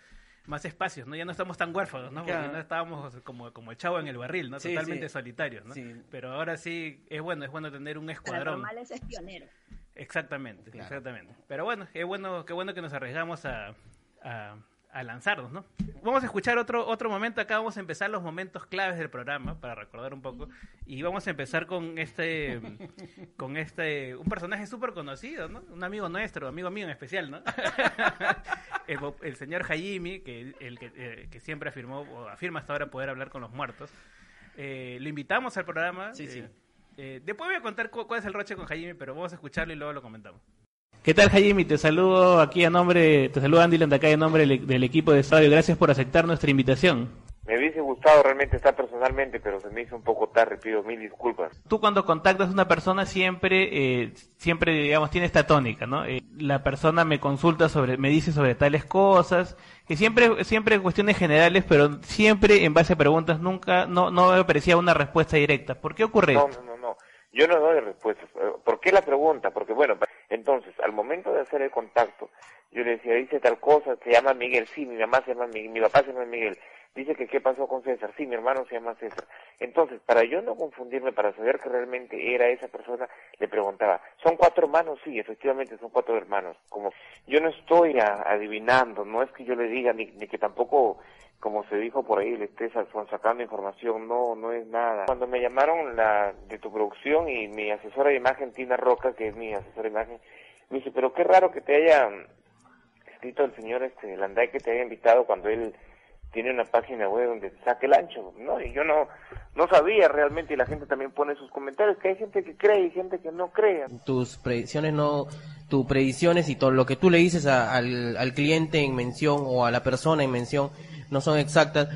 más espacios, ¿no? Ya no estamos tan huérfanos, ¿no? Porque no estábamos como, como el chavo en el barril, ¿no? Totalmente solitarios, ¿no? Pero ahora sí es bueno, es bueno tener un escuadrón. Pero es pionero. Exactamente, exactamente. Pero bueno, qué bueno, qué bueno que nos arriesgamos a, a, lanzarnos, ¿no? Vamos a escuchar otro, otro momento, acá vamos a empezar los momentos claves del programa, para recordar un poco, y vamos a empezar con este, con este, un personaje súper conocido, ¿no? Un amigo nuestro, amigo mío en especial, ¿no? el, señor Jaime, que, el que, eh, que, siempre afirmó, o afirma hasta ahora poder hablar con los muertos. Eh, lo invitamos al programa. Sí, sí. Eh, eh, después voy a contar cuál es el roche con Jaime, pero vamos a escucharlo y luego lo comentamos. ¿Qué tal, Jaime? Te saludo aquí a nombre, te saludo Andy Landacay en nombre del, equipo de estadio. Gracias por aceptar nuestra invitación. Me hubiese gustado realmente estar personalmente, pero se me hizo un poco tarde, pido mil disculpas. Tú cuando contactas a una persona siempre, eh, siempre digamos, tiene esta tónica, ¿no? Eh, la persona me consulta sobre, me dice sobre tales cosas, que siempre, siempre cuestiones generales, pero siempre en base a preguntas, nunca, no, no aparecía una respuesta directa. ¿Por qué ocurre no, No, no, no, yo no doy respuestas. Eh, ¿Por qué la pregunta? Porque bueno, entonces, al momento de hacer el contacto, yo le decía, dice tal cosa, se llama Miguel, sí, mi mamá se llama Miguel, mi papá se llama Miguel dice que qué pasó con César, sí, mi hermano se llama César. Entonces, para yo no confundirme, para saber que realmente era esa persona, le preguntaba, ¿son cuatro hermanos? Sí, efectivamente son cuatro hermanos. Como yo no estoy adivinando, no es que yo le diga, ni, que tampoco, como se dijo por ahí, le estés sacando información, no, no es nada. Cuando me llamaron la de tu producción y mi asesora de imagen, Tina Roca, que es mi asesora de imagen, me dice, pero qué raro que te haya escrito el señor este Landay que te haya invitado cuando él tiene una página web donde saque el ancho, ¿no? Y yo no, no sabía realmente, y la gente también pone sus comentarios, que hay gente que cree y gente que no cree. Tus predicciones no, tus predicciones y todo lo que tú le dices al, al cliente en mención o a la persona en mención no son exactas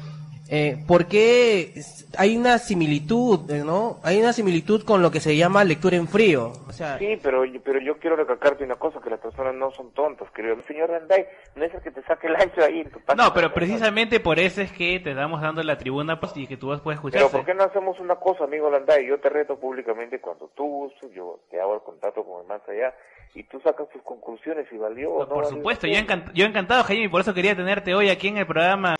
eh, porque hay una similitud, eh, ¿no? Hay una similitud con lo que se llama lectura en frío. O sea, sí, pero, pero yo quiero recalcarte una cosa, que las personas no son tontas, querido. Señor Randay, no es el que te saque el ancho ahí. no, pero precisamente por eso es que te damos dando la tribuna pues, y que tú puedes escuchar. Pero ¿por qué no hacemos una cosa, amigo Landay? Yo te reto públicamente cuando tú yo te hago el contacto con el más allá y tú sacas tus conclusiones y valió o no. Por supuesto, yo, yo encantado, Jaime, y por eso quería tenerte hoy aquí en el programa.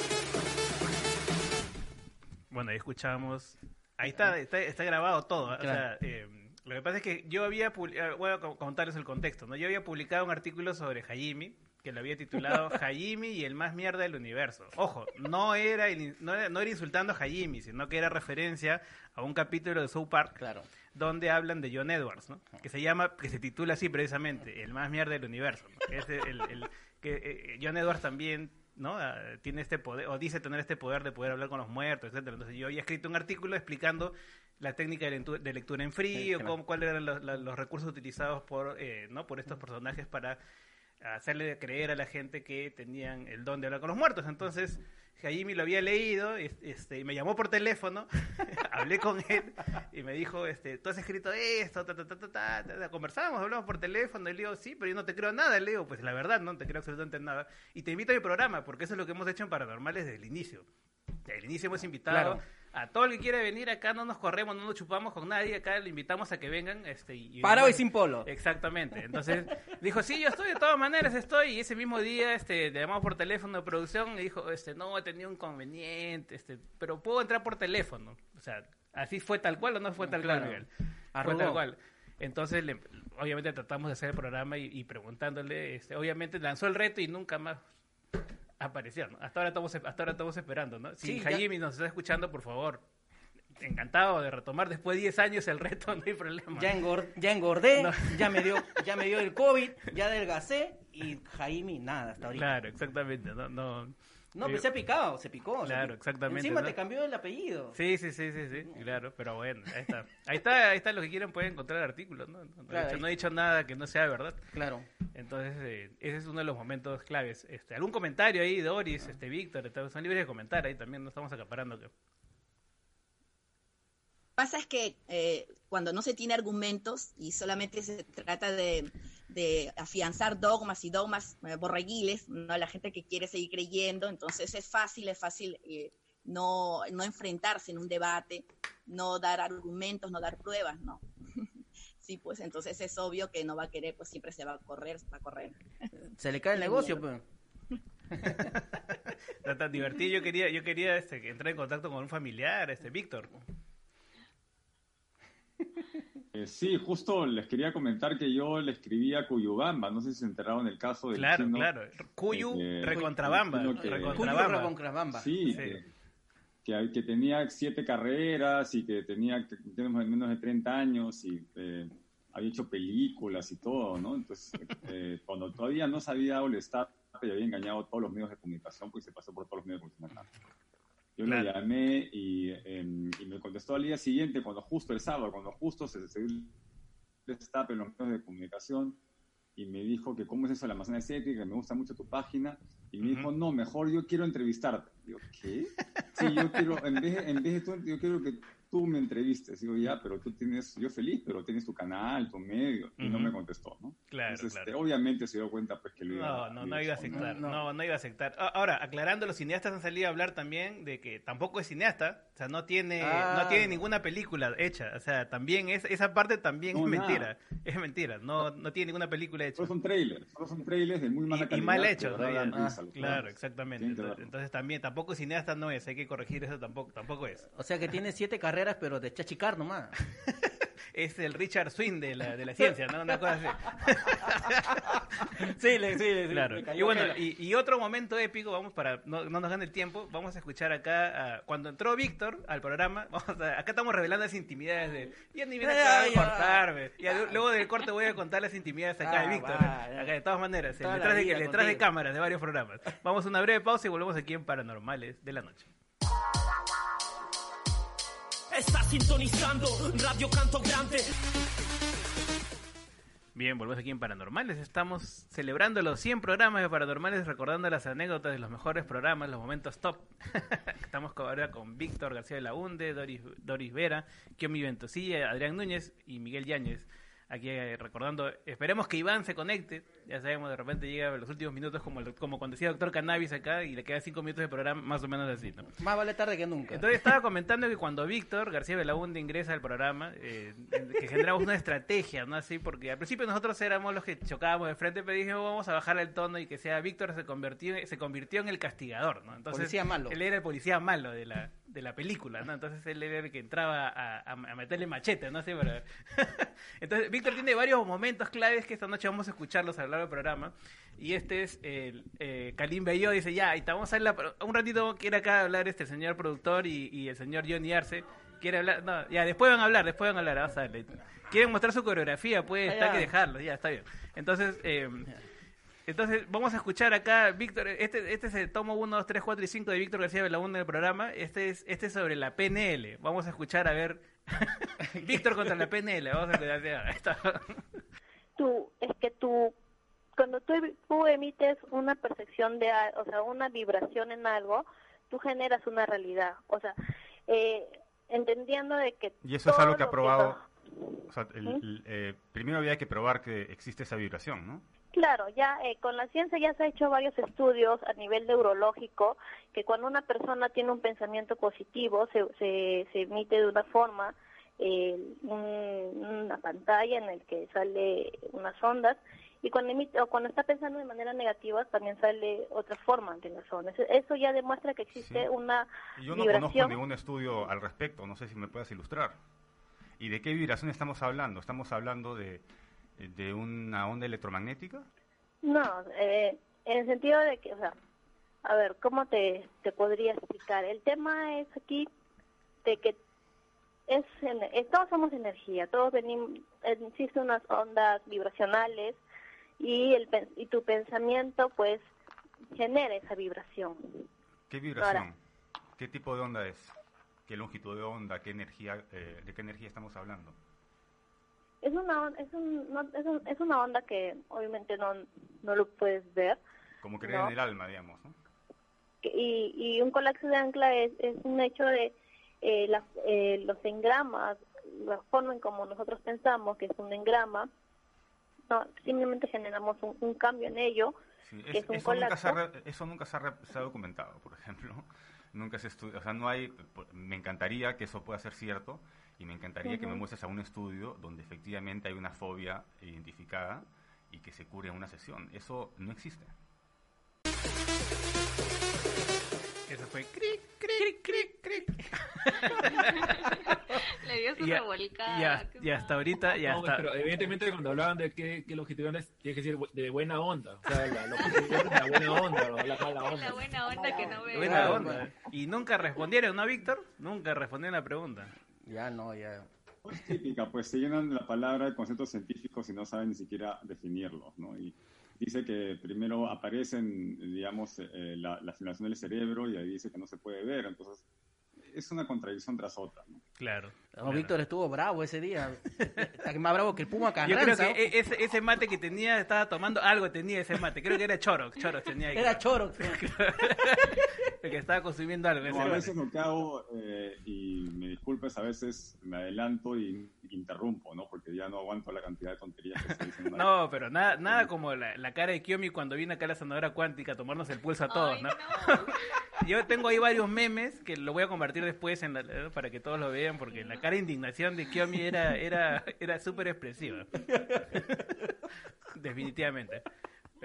Bueno, ahí escuchamos. Ahí está, está, grabado todo. O sea, eh, lo que pasa es que yo había, eh, voy a contarles el contexto, ¿no? Yo había publicado un artículo sobre Hayimi, que lo había titulado Hayimi y el más mierda del universo. Ojo, no era, no era, insultando a Hayimi, sino que era referencia a un capítulo de South Park, claro. donde hablan de John Edwards, ¿no? Que se llama, que se titula así precisamente, el más mierda del universo. Que es el, que eh, John Edwards también ¿no? Ah, tiene este poder, o dice tener este poder de poder hablar con los muertos, etcétera. Entonces yo había escrito un artículo explicando la técnica de lectura en frío, cuáles eran los, recursos utilizados por, eh, ¿no? por estos personajes para hacerle creer a la gente que tenían el don de hablar con los muertos. Entonces, Jaime lo había leído este, y me llamó por teléfono, hablé con él y me dijo, este, tú has escrito esto, ta, ta, ta, conversamos, hablamos por teléfono, y le digo, sí, pero yo no te creo nada, le digo, pues la verdad, no te creo absolutamente nada. Y te invito a mi programa, porque eso es lo que hemos hecho en Paranormales desde el inicio. Desde el inicio hemos invitado a todo el que quiera venir acá no nos corremos, no nos chupamos con nadie, acá le invitamos a que vengan. Este, y, Parado y sin polo. Exactamente. Entonces dijo, sí, yo estoy, de todas maneras estoy. Y ese mismo día este, le llamamos por teléfono de producción y dijo, este, no, he tenido un inconveniente, este, pero puedo entrar por teléfono. O sea, así fue tal cual o no fue tal Claro. cual, Miguel. Fue tal cual. Entonces, le- obviamente tratamos de hacer el programa y, y preguntándole, este, obviamente lanzó el reto y nunca más apareció, ¿no? Hasta ahora estamos, hasta ahora estamos esperando, ¿no? Si Sí, Jaime nos está escuchando, por favor, encantado de retomar después de 10 años el reto, no hay problema. Ya, engor- ya engordé, ya me dio ya me dio el COVID, ya adelgacé y Jaime nada hasta ahorita. Claro, exactamente, no, no. No, eh, pero se ha picado, se picó. se Claro, exactamente, Encima ¿no? te cambió el apellido. Sí, sí, sí, sí, sí, claro, pero bueno, ahí está. Ahí está, ahí está, lo que quieran pueden encontrar artículos, ¿no? No, no he dicho, no he dicho nada que no sea verdad. Claro. Entonces, eh, ese es uno de los momentos claves. Este, ¿Algún comentario ahí, Doris, este, Víctor? Son libres de comentar ahí también, no estamos acaparando. que- pasa es que eh, cuando no se tiene argumentos y solamente se trata de, de afianzar dogmas y dogmas eh, borreguiles, ¿no? la gente que quiere seguir creyendo, entonces es fácil, es fácil eh, no, no enfrentarse en un debate, no dar argumentos, no dar pruebas, ¿no? sí, pues entonces es obvio que no va a querer, pues siempre se va a correr, va a correr. Se le cae el negocio, pues. Está tan divertido. Yo quería, yo quería este, entrar en contacto con un familiar, este, Víctor. Eh, sí, justo les quería comentar que yo le escribí a Cuyubamba, no sé si se enteraron del caso del Claro, chino, claro. Cuyu, eh, que- recontrabamba. el que- recontrabamba. recontrabamba. Sí, Sí. Que, que, que tenía siete carreras y que tenía o menos de 30 años y eh, había hecho películas y todo, ¿no? Entonces, eh, cuando todavía no sabía All Star, y había engañado a todos los medios de comunicación, pues se pasó por todos los medios de comunicación. Yo Claro. le llamé y, em, y me contestó al día siguiente, cuando justo el sábado, cuando justo se, se dio el destape en los medios de comunicación, y me dijo que cómo es eso de la Amazonía Estética, que me gusta mucho tu página, y me dijo, no, mejor yo quiero entrevistarte. Digo, ¿qué? Sí, yo quiero, en vez, en vez de tú, yo quiero que tú me entrevistes. Digo, ya, pero tú tienes, yo feliz, pero tienes tu canal, tu medio, y no me contestó, ¿no? Claro, Entonces, claro. este, obviamente se dio cuenta, pues, que lo iba No, no, no iba a aceptar. No, no iba a aceptar. Ahora, aclarando, los cineastas han salido a hablar también de que tampoco es cineasta, o sea, no tiene, Ah. no tiene ninguna película hecha, o sea, también es, esa parte también No, es nada. mentira, es mentira, no, no tiene ninguna película hecha. Solo son trailers, solo son trailers de muy mala Y, y calidad. mal que hechos, ¿no? los claro, exactamente. Entonces también, tampoco cineasta no es, hay que corregir eso tampoco, tampoco es. O sea que tiene siete carreras, pero de chachicar nomás. Es el Richard Swing de la, de la ciencia, ¿no? Una cosa así. Sí, le, sí, le- Claro. Y bueno, y, y otro momento épico, vamos para no, no nos gane el tiempo, vamos a escuchar acá a- cuando entró Víctor al programa, vamos a- acá estamos revelando las intimidades de ya ni acá a lu- luego del corte voy a contar las intimidades acá Ah, de Víctor. acá de todas maneras, detrás, de, detrás de cámaras de varios programas. Vamos a una breve pausa y volvemos aquí en Paranormales de la Noche. Estás sintonizando Radio Canto Grande. Bien, volvemos aquí en Paranormales. Estamos celebrando los 100 programas de Paranormales, recordando las anécdotas de los mejores programas, los momentos top. Estamos ahora con Víctor García de la Hunde, Doris, Doris Vera, Kiomi Ventosilla, Adrián Núñez y Miguel Yáñez. Aquí eh, recordando, esperemos que Iván se conecte. Ya sabemos, de repente llega a los últimos minutos, como, el- como cuando decía Doctor Cannabis acá, y le queda 5 minutos de programa, más o menos así, ¿no? Más vale tarde que nunca. Entonces estaba comentando que cuando Víctor García Belaunde ingresa al programa, eh, que generamos una estrategia, ¿no? Así, porque al principio nosotros éramos los que chocábamos de frente, pero dijimos vamos a bajar el tono y que sea Víctor se convirtió, se convirtió en el castigador, ¿no? Entonces, Policía malo. Él era el policía malo de la, de la película, ¿no? Entonces él era el que entraba a, a- a meterle machete, ¿no? Así para... Entonces Víctor tiene varios momentos claves que esta noche vamos a escucharlos lo largo del programa. Y este es el eh, Kalim Bello, dice, ya, y te vamos a hablar, un ratito quiere acá hablar este señor productor y, y el señor Johnny Arce. Quiere hablar, no, ya, después van a hablar, después van a hablar, vamos a darle. Quieren mostrar su coreografía, puede estar ya. que dejarlo, ya, está bien. Entonces, eh, entonces vamos a escuchar acá, Víctor, este, este es el tomo 1, 2, 3, 4 y 5 de Víctor García Belaunde del programa. Este es, este es sobre la PNL. Vamos a escuchar a ver. Víctor contra la PNL. Vamos a escuchar. está. tú, es que tú, cuando tú, tú emites una percepción de, o sea, una vibración en algo, tú generas una realidad. O sea, eh, entendiendo de que... Y eso es algo que ha probado. o sea, el- ¿Mm? el, eh, primero había que probar que existe esa vibración, ¿no? Claro, ya eh, con la ciencia ya se ha hecho varios estudios a nivel neurológico que cuando una persona tiene un pensamiento positivo se, se, se emite de una forma eh, un- una pantalla en el que sale unas ondas y cuando emite, o cuando está pensando de manera negativa también sale otra forma de las ondas. Eso ya demuestra que existe Sí. una Yo no conozco vibración. ningún estudio al respecto, no sé si me puedes ilustrar. ¿Y de qué vibración estamos hablando? ¿Estamos hablando de, de una onda electromagnética? No, eh, en el sentido de que, o sea, a ver, ¿cómo te, te podría explicar? El tema es aquí de que es, en- todos somos energía, todos venimos, existen unas ondas vibracionales y, el, y tu pensamiento pues genera esa vibración. ¿Qué vibración? ¿Qué tipo de onda es? ¿Qué longitud de onda? ¿Qué energía? eh, ¿De qué energía estamos hablando? Es una, es, un- no- es, un- es una onda que obviamente no, no lo puedes ver, Como creer No. en el alma, digamos. ¿no? y, y un colapso de ancla es, es un hecho de eh, las- eh, los engramas, la forma en como nosotros pensamos que es un engrama, no, simplemente generamos un, un cambio en ello, Sí, que es- un eso, nunca se ha, eso nunca se ha, re- se ha documentado, por ejemplo. Nunca se estudia, o sea, no hay, me encantaría que eso pueda ser cierto y me encantaría que me muestres a un estudio donde efectivamente hay una fobia identificada y que se cure en una sesión. Eso no existe. Fue cric, cric, cric, cric. Le dio su Y revolcada. y a- y hasta ahorita, ya No, está. pero evidentemente cuando hablaban de qué, qué longitud de onda es, tiene que decir de buena onda. O sea, la la buena onda, no la mala onda. La buena onda que no ve. Buena Claro, onda. Y nunca respondieron, ¿no, Víctor? Nunca respondieron la pregunta. Ya no, ya. Es típica, pues se llenan de la palabra de conceptos científicos y no saben ni siquiera definirlos, ¿no? Y dice que primero aparecen, digamos, eh, la, la filmación del cerebro y ahí dice que no se puede ver, entonces es una contradicción tras otra, ¿no? Claro. No, Víctor estuvo bravo ese día. Está más bravo que el Puma Yo Carranza. creo que e- ese, ese mate que tenía, estaba tomando algo, tenía ese mate. Creo que era Chorox. Chorox tenía ahí. Era Choro. El que estaba consumiendo algo. No, a veces lo que hago, eh, y me disculpes, a veces me adelanto y interrumpo, ¿no? Porque ya no aguanto la cantidad de tonterías que se dicen. No, pero nada, nada como la, la cara de Kiyomi cuando vino acá a la sanadora cuántica a tomarnos el pulso a todos, ¿no? Yo tengo ahí varios memes que lo voy a compartir después en la- para que todos lo vean, porque la cara de indignación de Kiyomi era, era, era súper expresiva. Definitivamente.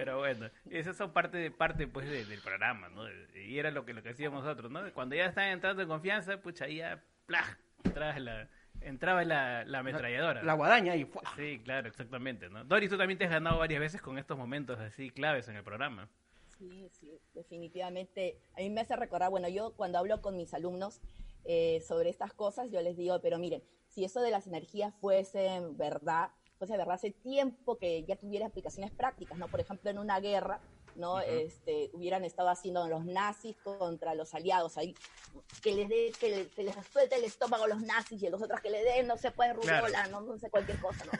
Pero bueno, esas son parte de parte pues de- del programa, ¿no? Y era lo que lo que hacíamos nosotros, ¿no? Cuando ya estaban entrando en confianza, pucha, ahí ya ¡plaj! entraba la entraba la, la ametralladora. La guadaña ahí. ¡fua! Sí, claro, exactamente, ¿no? Doris, tú también te has ganado varias veces con estos momentos así claves en el programa. Sí, sí, definitivamente. A mí me hace recordar, bueno, yo cuando hablo con mis alumnos eh, sobre estas cosas, yo les digo, pero miren, si eso de las energías fuese verdad, fuese verdad hace tiempo que ya tuviera aplicaciones prácticas, ¿no? Por ejemplo, en una guerra, ¿no? este, hubieran estado haciendo los nazis contra los aliados ahí, que les dé, que, le- que les suelte el estómago a los nazis y a los otros que le den, no se puede rulola, Claro. no, no sé, cualquier cosa, ¿no?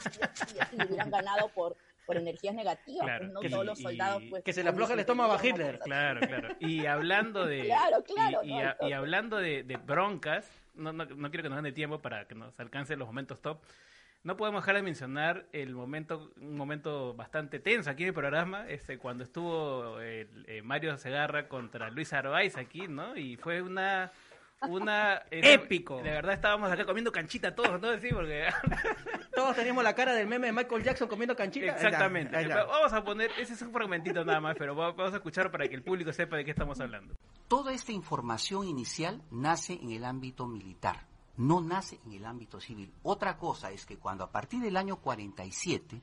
Y así hubieran ganado por, por energías negativas, Claro, pues no que todos y- los soldados, pues. Que se le afloje el estómago a Hitler. Claro, claro. Y hablando de Claro, claro, y, y no, y hablando de, de broncas, no, no, no quiero que nos den de tiempo para que nos alcancen los momentos top. No podemos dejar de mencionar el momento, un momento bastante tenso aquí en el programa, este, cuando estuvo el, eh, Mario Segarra contra Luis Arbaiz aquí, ¿no? Y fue una, una Épico. De verdad estábamos acá comiendo canchita todos, ¿no? Sí, porque Todos teníamos la cara del meme de Michael Jackson comiendo canchita. Exactamente. Ahí está. Vamos a poner, ese es un fragmentito nada más, pero va- vamos a escuchar para que el público sepa de qué estamos hablando. Toda esta información inicial nace en el ámbito militar, no nace en el ámbito civil. Otra cosa es que cuando a partir del año 47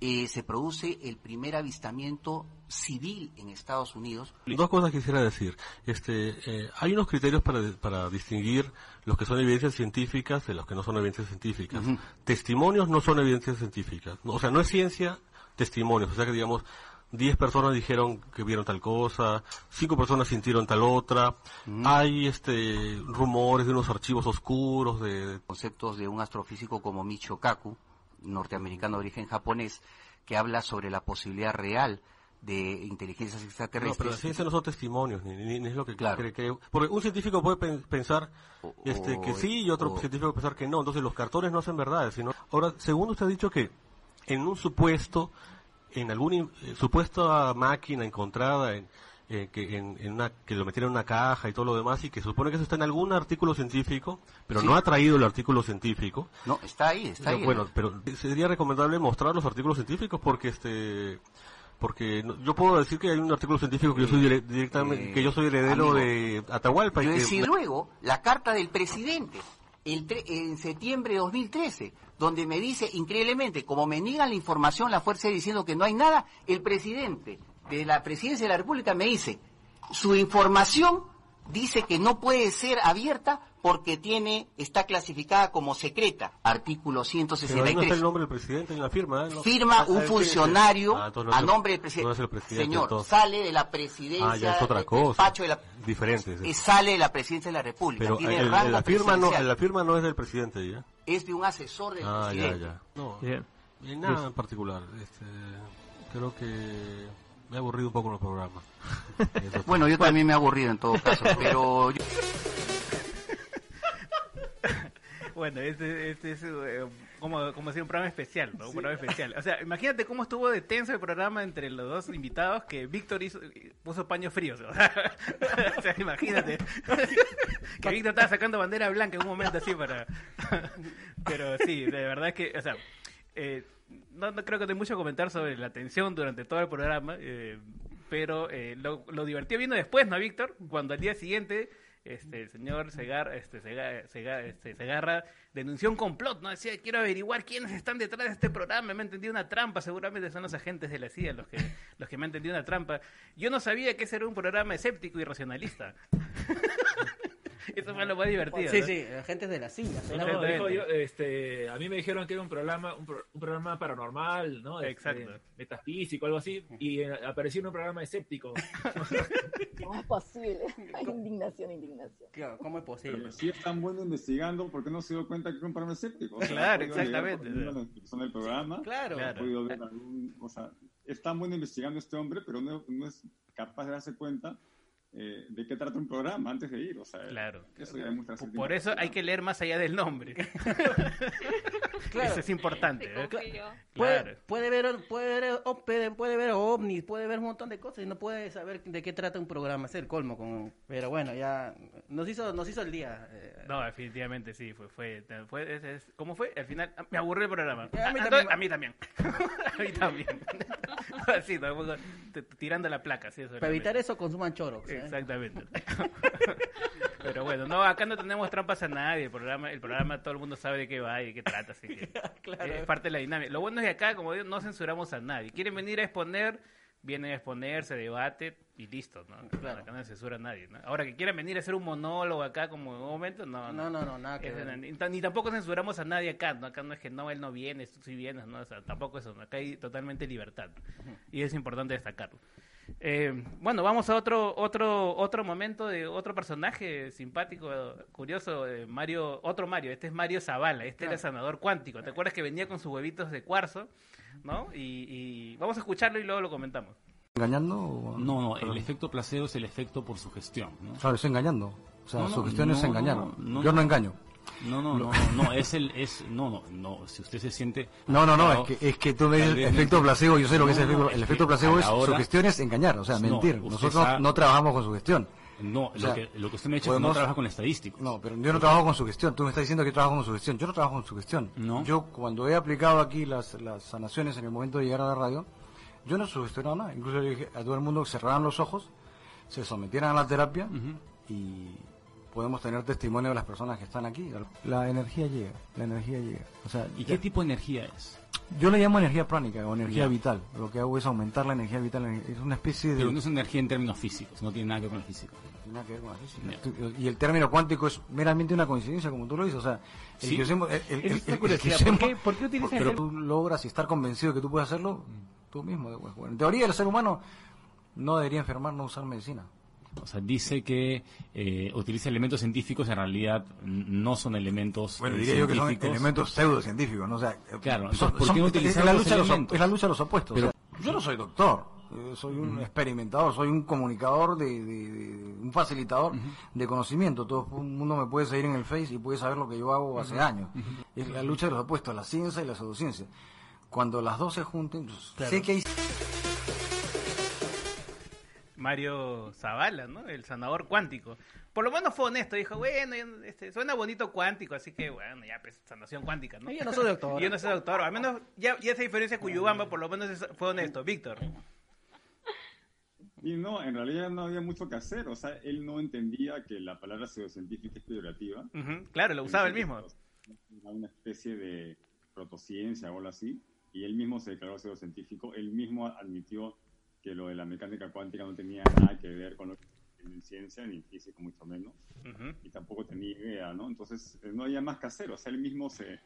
eh, se produce el primer avistamiento civil en Estados Unidos, Dos cosas quisiera decir. Este, eh, hay unos criterios para, para distinguir los que son evidencias científicas de los que no son evidencias científicas. Testimonios no son evidencias científicas. O sea, no es ciencia, testimonios. O sea que digamos, 10 personas dijeron que vieron tal cosa, 5 personas sintieron tal otra. Hay este rumores de unos archivos oscuros de conceptos de un astrofísico como Michio Kaku, norteamericano de origen japonés, que habla sobre la posibilidad real de inteligencias No, extraterrestres. pero la ciencia no son testimonios, ni, ni- ni es lo que Claro. cree que... Porque un científico puede pen- pensar este, que sí y otro o- científico puede pensar que no. Entonces los cartones no hacen verdades. Sino... Ahora, segundo usted ha dicho que en un supuesto en alguna eh, supuesta máquina encontrada en, eh, que, en, en una, que lo metieron en una caja y todo lo demás y que supone que eso está en algún artículo científico, pero Sí. no ha traído el artículo científico. No, está ahí, está ahí. Bueno, pero sería recomendable mostrar los artículos científicos porque este porque no- yo puedo decir que hay un artículo científico que yo soy dire- directamente que yo soy heredero amigo, de Atahualpa y que luego la carta del presidente en septiembre de 2013, donde me dice increíblemente, como me niegan la información la fuerza diciendo que no hay nada, el presidente de la presidencia de la República me dice, su información dice que no puede ser abierta porque tiene está clasificada como secreta, artículo pero ahí no está 163. el nombre del presidente en la firma. ¿eh? No- Firma Ah, un sí, sí. funcionario Ah, no a nombre del presidente. no es el presidente, Señor, entonces. sale de la presidencia, Ah, ya es otra cosa. de la Diferente. sí. eh, sale de la presidencia de la República, Pero tiene el- rango la firma no la firma no es del presidente ya. es de un asesor del Ah, ya, presidente. ya. No, Bien. y nada en particular. Este, creo que me he aburrido un poco en los programas. Bueno, yo también me he aburrido en todo caso, pero yo- Bueno, este, este es eh, como, como si un programa especial, ¿no? Un programa especial. O sea, imagínate cómo estuvo de tenso el programa entre los dos invitados que Víctor hizo, puso paños fríos. O sea, o sea, imagínate. que Víctor estaba sacando bandera blanca en un momento así para... Pero sí, de verdad que, o sea, eh, no, no creo que tenga mucho que comentar sobre la tensión durante todo el programa, eh, pero eh, lo, lo divertido vino después, ¿no, Víctor? Cuando al día siguiente este, el señor Segar, este, Sega- Sega- este, Segarra denunció un complot, ¿no? Decía, quiero averiguar quiénes están detrás de este programa, me han entendido una trampa, seguramente son los agentes de la CIA los que, los que me han entendido una trampa. Yo no sabía que ese era un programa escéptico y racionalista. Eso fue lo más divertido. Sí, ¿no? sí, agentes de la silla. No, Exactamente. dijo yo, este, a mí me dijeron que era un programa, un, pro- un programa paranormal, ¿no? Este, Exacto. metafísico, algo así, y eh, apareció en un programa escéptico. ¿Cómo es posible? Hay indignación, indignación. Claro, ¿cómo es posible? Pero si es tan bueno investigando, ¿por qué no se dio cuenta que era un programa escéptico? O sea, Claro, exactamente. ejemplo, la descripción del programa, Claro. ha podido ver algún, o sea, es tan bueno investigando este hombre, pero no, no es capaz de darse cuenta eh, de qué trata un programa antes de ir. O sea, Claro. eso ya demuestra cierta Por eso hay que leer más allá del nombre. Claro. Eso es importante. ¿eh? Puede, Claro. puede ver, puede ver, puede, puede ver ovnis, puede ver un montón de cosas y no puede saber de qué trata un programa. Es el colmo. Con, pero bueno, ya nos hizo, nos hizo el día. eh, No, definitivamente sí, fue, fue, fue es- es- ¿cómo fue? Al final, ah, me aburrió el programa. A mí Ah, también. a mí también. a mí también. Así, tirando la placa, sí, eso para evitar eso, consuman choros. Exactamente. Pero bueno, no, acá no tenemos trampas a nadie. El programa, el programa todo el mundo sabe de qué va y de qué trata, así que es parte de la dinámica. Lo bueno es que acá, como digo, no censuramos a nadie. Quieren venir a exponer, vienen a exponer, se debate y listo, ¿no? Acá no censura a nadie, ¿no? Ahora que quieran venir a hacer un monólogo acá como en un momento, no. No, no, no, nada que ver. no, ni, ni tampoco censuramos a nadie acá, ¿no? Acá no es que no, él no viene, tú sí vienes, ¿no? O sea, tampoco eso, ¿no? acá hay totalmente libertad. Y es importante destacarlo. Eh, bueno, vamos a otro otro otro momento de otro personaje simpático, curioso, Mario, otro Mario, este es Mario Zavala, este era el sanador cuántico, ¿te acuerdas que venía con sus huevitos de cuarzo? ¿No? Y, y vamos a escucharlo y luego lo comentamos. ¿Engañando? o- No, no, el efecto placebo es el efecto por sugestión. ¿no? Claro, estoy engañando. O sea, No, no, su gestión es engañar. no, no, Yo no. engaño. No, no, no, no, es el, es, no, no, no, si usted se siente... No, no, no, es que, es que tú me dices efecto placebo, yo sé lo que es el No, efecto, no, el efecto placebo es sugestión es engañar, o sea, No, mentir. Nosotros no trabajamos con sugestión. No, O lo que, lo que usted me ha dicho es que no trabaja con estadísticos. No, pero yo no trabajo con sugestión. Tú me estás diciendo que trabajo con sugestión. Yo no trabajo con sugestión. No. Yo, cuando he aplicado aquí las, las sanaciones en el momento de llegar a la radio, yo no he sugestionado nada. Incluso le dije a todo el mundo que cerraran los ojos, se sometieran a la terapia y podemos tener testimonio de las personas que están aquí. La energía llega, la energía llega. O sea, ¿Y ya- qué tipo de energía es? yo le llamo energía pránica o energía Ya. vital. Lo que hago es aumentar la energía vital. Es una especie de... Pero no es energía en términos físicos, no tiene nada que ver con el físico. Tiene nada que ver con la física. Tú- Y el término cuántico es meramente una coincidencia, como tú lo dices. O sea, el Sí. que usemos- el- el- Esa es el- una el que curiosidad. usemos- ¿Por qué- por qué utilizas Pero el- tú logras y estar convencido que tú puedes hacerlo tú mismo. bueno, en teoría, el ser humano no debería enfermar, no usar medicina. O sea, dice que eh, utiliza elementos científicos, en realidad no son elementos Bueno, eh, diría yo que son elementos pseudocientíficos, ¿no? O sea, Claro, son- entonces, ¿por son- qué no es la lucha de los, op- elementos? es la lucha de los opuestos. Pero- o sea, yo no soy doctor, eh, soy un experimentador, soy un comunicador, de, de- de- un facilitador de conocimiento. Todo el mundo me puede seguir en el Face y puede saber lo que yo hago hace años. Es la lucha de los opuestos, la ciencia y la pseudociencia. Cuando las dos se junten, Claro. sé que hay Mario Zavala, ¿no? El sanador cuántico. Por lo menos fue honesto, dijo, bueno, este, suena bonito cuántico, así que bueno, ya pues sanación cuántica, ¿no? Yo no soy doctor. Yo no soy doctor, al menos ya, ya esa diferencia Cuyubamba por lo menos es- fue honesto. Víctor. Y no, en realidad no había mucho que hacer. O sea, él no entendía que la palabra pseudocientífica es peyorativa. Ujú, Claro, lo usaba él mismo. Era una especie de protociencia o algo así. Y él mismo se declaró pseudocientífico. Él mismo admitió que lo de la mecánica cuántica no tenía nada que ver con lo que en ciencia, ni física, mucho menos. Y tampoco tenía idea, ¿no? Entonces, eh, no había más que hacer. O sea, él mismo se,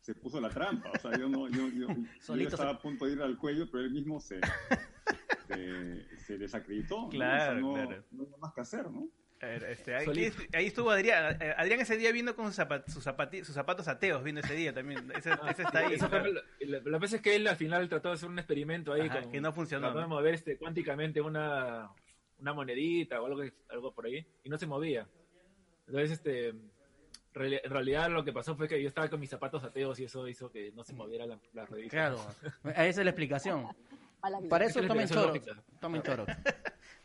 se puso la trampa. O sea, yo no, yo, yo, estaba se- a punto de ir al cuello, pero él mismo se, se, se desacreditó. ¿no? O sea, Claro, no, claro. no había más que hacer, ¿no? Este, ahí, ahí estuvo Adrián. Eh, Adrián ese día vino con sus, zapat- sus, zapati- sus zapatos ateos, vino ese día también. Ese, ese está ahí. Eso fue claro. la, vez es que él al final trató de hacer un experimento ahí Ajá, con, que no funcionó, trató de mover este, cuánticamente una, una monedita o algo, algo por ahí y no se movía. Entonces, este, en realidad lo que pasó fue que yo estaba con mis zapatos ateos y eso hizo que no se moviera la, la ruedita. Claro, esa es la explicación. Para eso tomen choro. Tomen choro.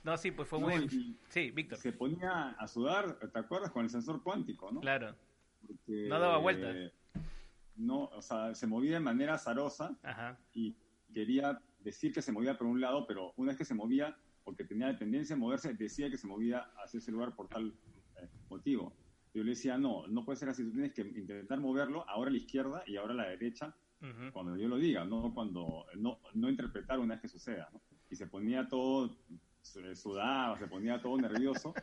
No, sí, pues fue No, muy... y- Sí, Víctor. Se ponía a sudar, ¿te acuerdas? Con el sensor cuántico, ¿no? Claro. Porque, No daba vueltas. eh, No, o sea, se movía de manera azarosa Ajá. y quería decir que se movía por un lado, pero una vez que se movía, porque tenía la tendencia a moverse, decía que se movía hacia ese lugar por tal eh, motivo. Yo le decía, no, no puede ser así, tú tienes que intentar moverlo ahora a la izquierda y ahora a la derecha cuando yo lo diga, no cuando no, no interpretar una vez que suceda. ¿no? Y se ponía todo, se sudaba, se ponía todo nervioso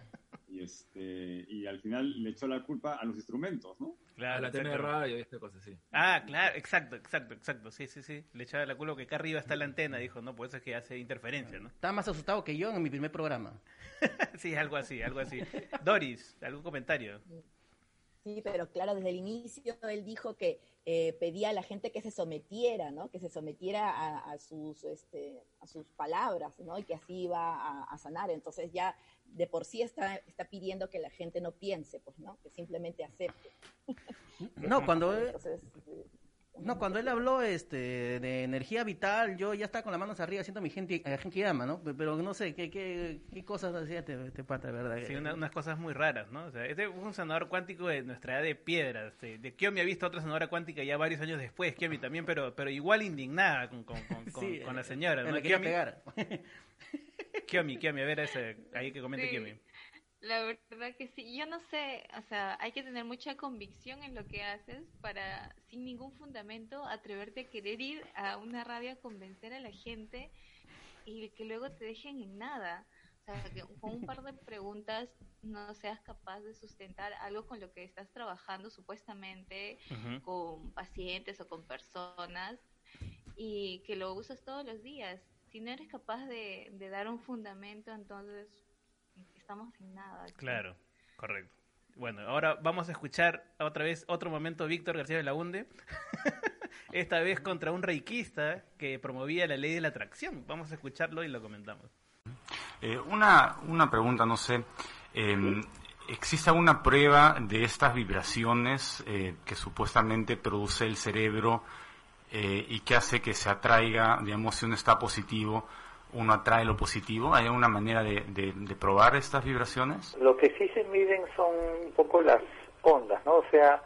y este y al final le echó la culpa a los instrumentos, ¿no? Claro, a la TN de radio y esta cosa así. Ah, claro, exacto, exacto, exacto. Sí, sí, sí. Le echaba la culo que acá arriba está la antena, dijo, no, por eso es que hace interferencia, ¿no? Estaba más asustado que yo en mi primer programa. sí, algo así, algo así. Doris, ¿algún comentario? Sí, pero claro, desde el inicio él dijo que eh, pedía a la gente que se sometiera, ¿no? Que se sometiera a, a sus, este, a sus palabras, ¿no? Y que así iba a, a sanar. Entonces ya de por sí está, está pidiendo que la gente no piense, pues, ¿no? Que simplemente acepte. No, cuando Entonces, no, cuando él habló este, de energía vital, yo ya estaba con las manos arriba haciendo mi gente, eh, Genkidama, ¿no? Pero no sé, ¿qué, qué, qué cosas hacía este, este pata, de verdad? Sí, una- unas cosas muy raras, ¿no? O sea, este fue un sanador cuántico de nuestra edad de piedra. este, de Kiomi ha visto otra sanadora cuántica ya varios años después, Kiomi también, pero, pero igual indignada con, con, con, con- Sí, con la señora, ¿no? la quería Kiomi, pegar. Kiomi, Kiomi, a ver ese, ahí que comente Sí. Kiomi. La verdad que sí, yo no sé, o sea, hay que tener mucha convicción en lo que haces para, sin ningún fundamento, atreverte a querer ir a una radio a convencer a la gente y que luego te dejen en nada. O sea, que con un par de preguntas no seas capaz de sustentar algo con lo que estás trabajando supuestamente con pacientes o con personas y que lo usas todos los días. Si no eres capaz de, de dar un fundamento, entonces estamos sin nada. aquí. Claro, correcto. Bueno, ahora vamos a escuchar otra vez otro momento Víctor García de la Hunde. Esta vez contra un reikista que promovía la ley de la atracción. Vamos a escucharlo y lo comentamos. Eh, una, una pregunta, no sé. eh, ¿Existe alguna prueba de estas vibraciones eh, que supuestamente produce el cerebro eh, y que hace que se atraiga, digamos, si uno está positivo, uno atrae lo positivo? ¿Hay alguna manera de, de- probar estas vibraciones? Lo que sí se miden son un poco las ondas, ¿no? O sea,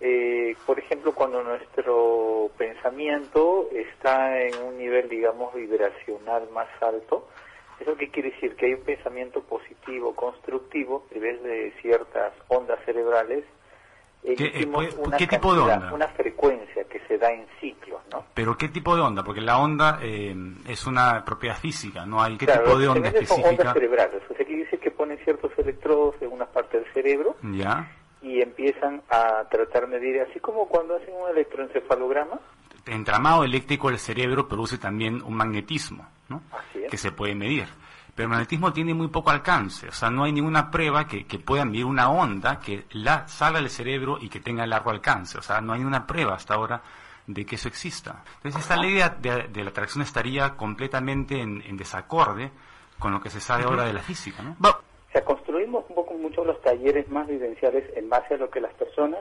eh, por ejemplo, cuando nuestro pensamiento está en un nivel, digamos, vibracional más alto, ¿eso qué quiere decir? Que hay un pensamiento positivo, constructivo, en vez de ciertas ondas cerebrales, ¿Qué, eh, emitimos puede- una qué tipo de cantidad, onda? una frecuencia que se da en ciclos, ¿no? ¿Pero qué tipo de onda? Porque la onda eh, es una propiedad física, ¿no hay qué Claro, tipo de onda mide son específica? ondas cerebrales, o sea, que dice que ponen ciertos electrodos en una parte del cerebro ¿Ya? y empiezan a tratar de medir, así como cuando hacen un electroencefalograma, El entramado eléctrico del cerebro produce también un magnetismo, ¿no? que se puede medir. Pero el magnetismo tiene muy poco alcance, o sea, no hay ninguna prueba que, que pueda medir una onda que la salga del cerebro y que tenga largo alcance, o sea, no hay ninguna prueba hasta ahora de que eso exista. Entonces, esta ley de, de- de la atracción estaría completamente en, en desacorde con lo que se sabe ahora de la física, ¿no? o sea, construimos un poco mucho los talleres más vivenciales en base a lo que las personas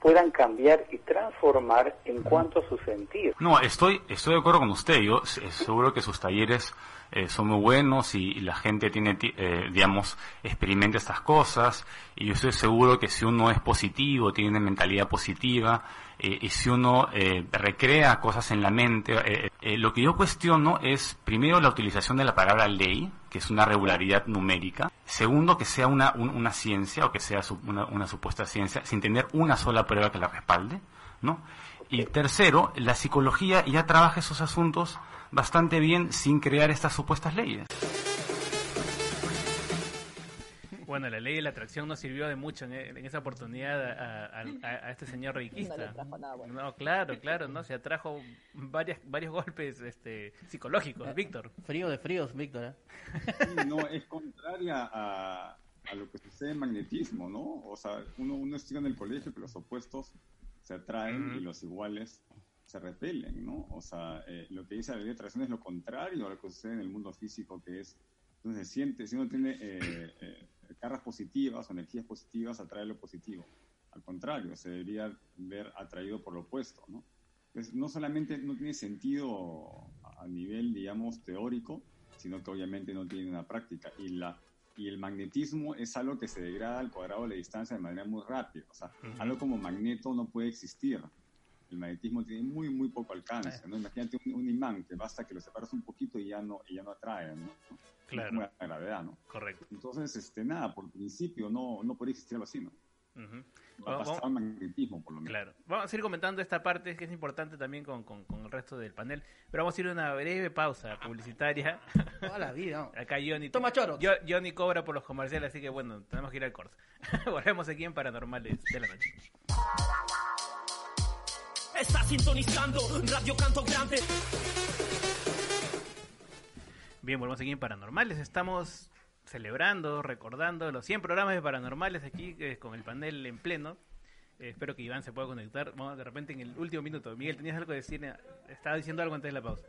puedan cambiar y transformar en cuanto a su sentir. No, estoy, estoy de acuerdo con usted. Yo seguro que sus talleres eh, son muy buenos y, la gente tiene, eh, digamos, experimenta estas cosas y yo estoy seguro que si uno es positivo, tiene mentalidad positiva eh, y si uno recrea cosas en la mente, lo que yo cuestiono es primero la utilización de la palabra ley, que es una regularidad numérica, segundo que sea una, una ciencia o que sea una, una supuesta ciencia sin tener una sola prueba que la respalde, ¿no? Y tercero, la psicología ya trabaja esos asuntos bastante bien sin crear estas supuestas leyes. Bueno, la ley de la atracción no sirvió de mucho en, esa oportunidad a, este señor riquista. No, claro, claro, no se atrajo varias, varios golpes este, psicológicos, Víctor. Frío de fríos, Víctor. ¿eh? no, es contraria a, lo que sucede en magnetismo, ¿no? O sea, uno, uno estudia en el colegio que los opuestos se atraen y los iguales se repelen, ¿no? O sea, eh, lo que dice la ley de atracción es lo contrario a lo que sucede en el mundo físico, que es, entonces siente, si uno tiene eh, eh, cargas positivas o energías positivas, atrae lo positivo. Al contrario, se debería ver atraído por lo opuesto, ¿no? Entonces, no solamente no tiene sentido a nivel, digamos, teórico, sino que obviamente no tiene una práctica. Y la y el magnetismo es algo que se degrada al cuadrado de la distancia de manera muy rápida. O sea, algo como magneto no puede existir. El magnetismo tiene muy, muy poco alcance. ¿no? Imagínate un, imán que basta que lo separas un poquito y ya no, y ya no atrae. ¿no? Claro. como la gravedad, ¿no? Correcto. Entonces, este, nada, por principio no, no puede existir algo así, ¿no? Uh magnetismo, por lo menos. Claro. Vamos a ir comentando esta parte que es importante también con, con, el resto del panel. Pero vamos a ir a una breve pausa publicitaria. Toda la vida. Acá Johnny. Toma choro. Johnny cobra por los comerciales, así que bueno, tenemos que ir al corte. Volvemos aquí en Paranormales de la Noche. Está sintonizando Radio Canto Grande. Bien, volvemos aquí en Paranormales. Estamos celebrando, recordando los 100 programas de paranormales aquí eh, con el panel en pleno. Eh, espero que Iván se pueda conectar. Vamos de repente en el último minuto. Miguel, ¿tenías algo que decir? Estaba diciendo algo antes de la pausa.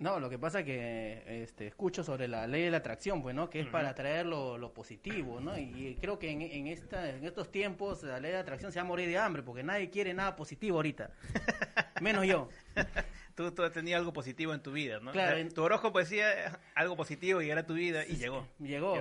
No, lo que pasa es que este, escucho sobre la ley de la atracción, pues, ¿no? Que es para atraer lo, positivo, ¿no? Y, creo que en, en, esta, en estos tiempos la ley de atracción se va a morir de hambre porque nadie quiere nada positivo ahorita. Menos yo. Tú, tú tenido algo positivo en tu vida, ¿no? Claro. tu horóscopo decía algo positivo y era tu vida y llegó. Llegó.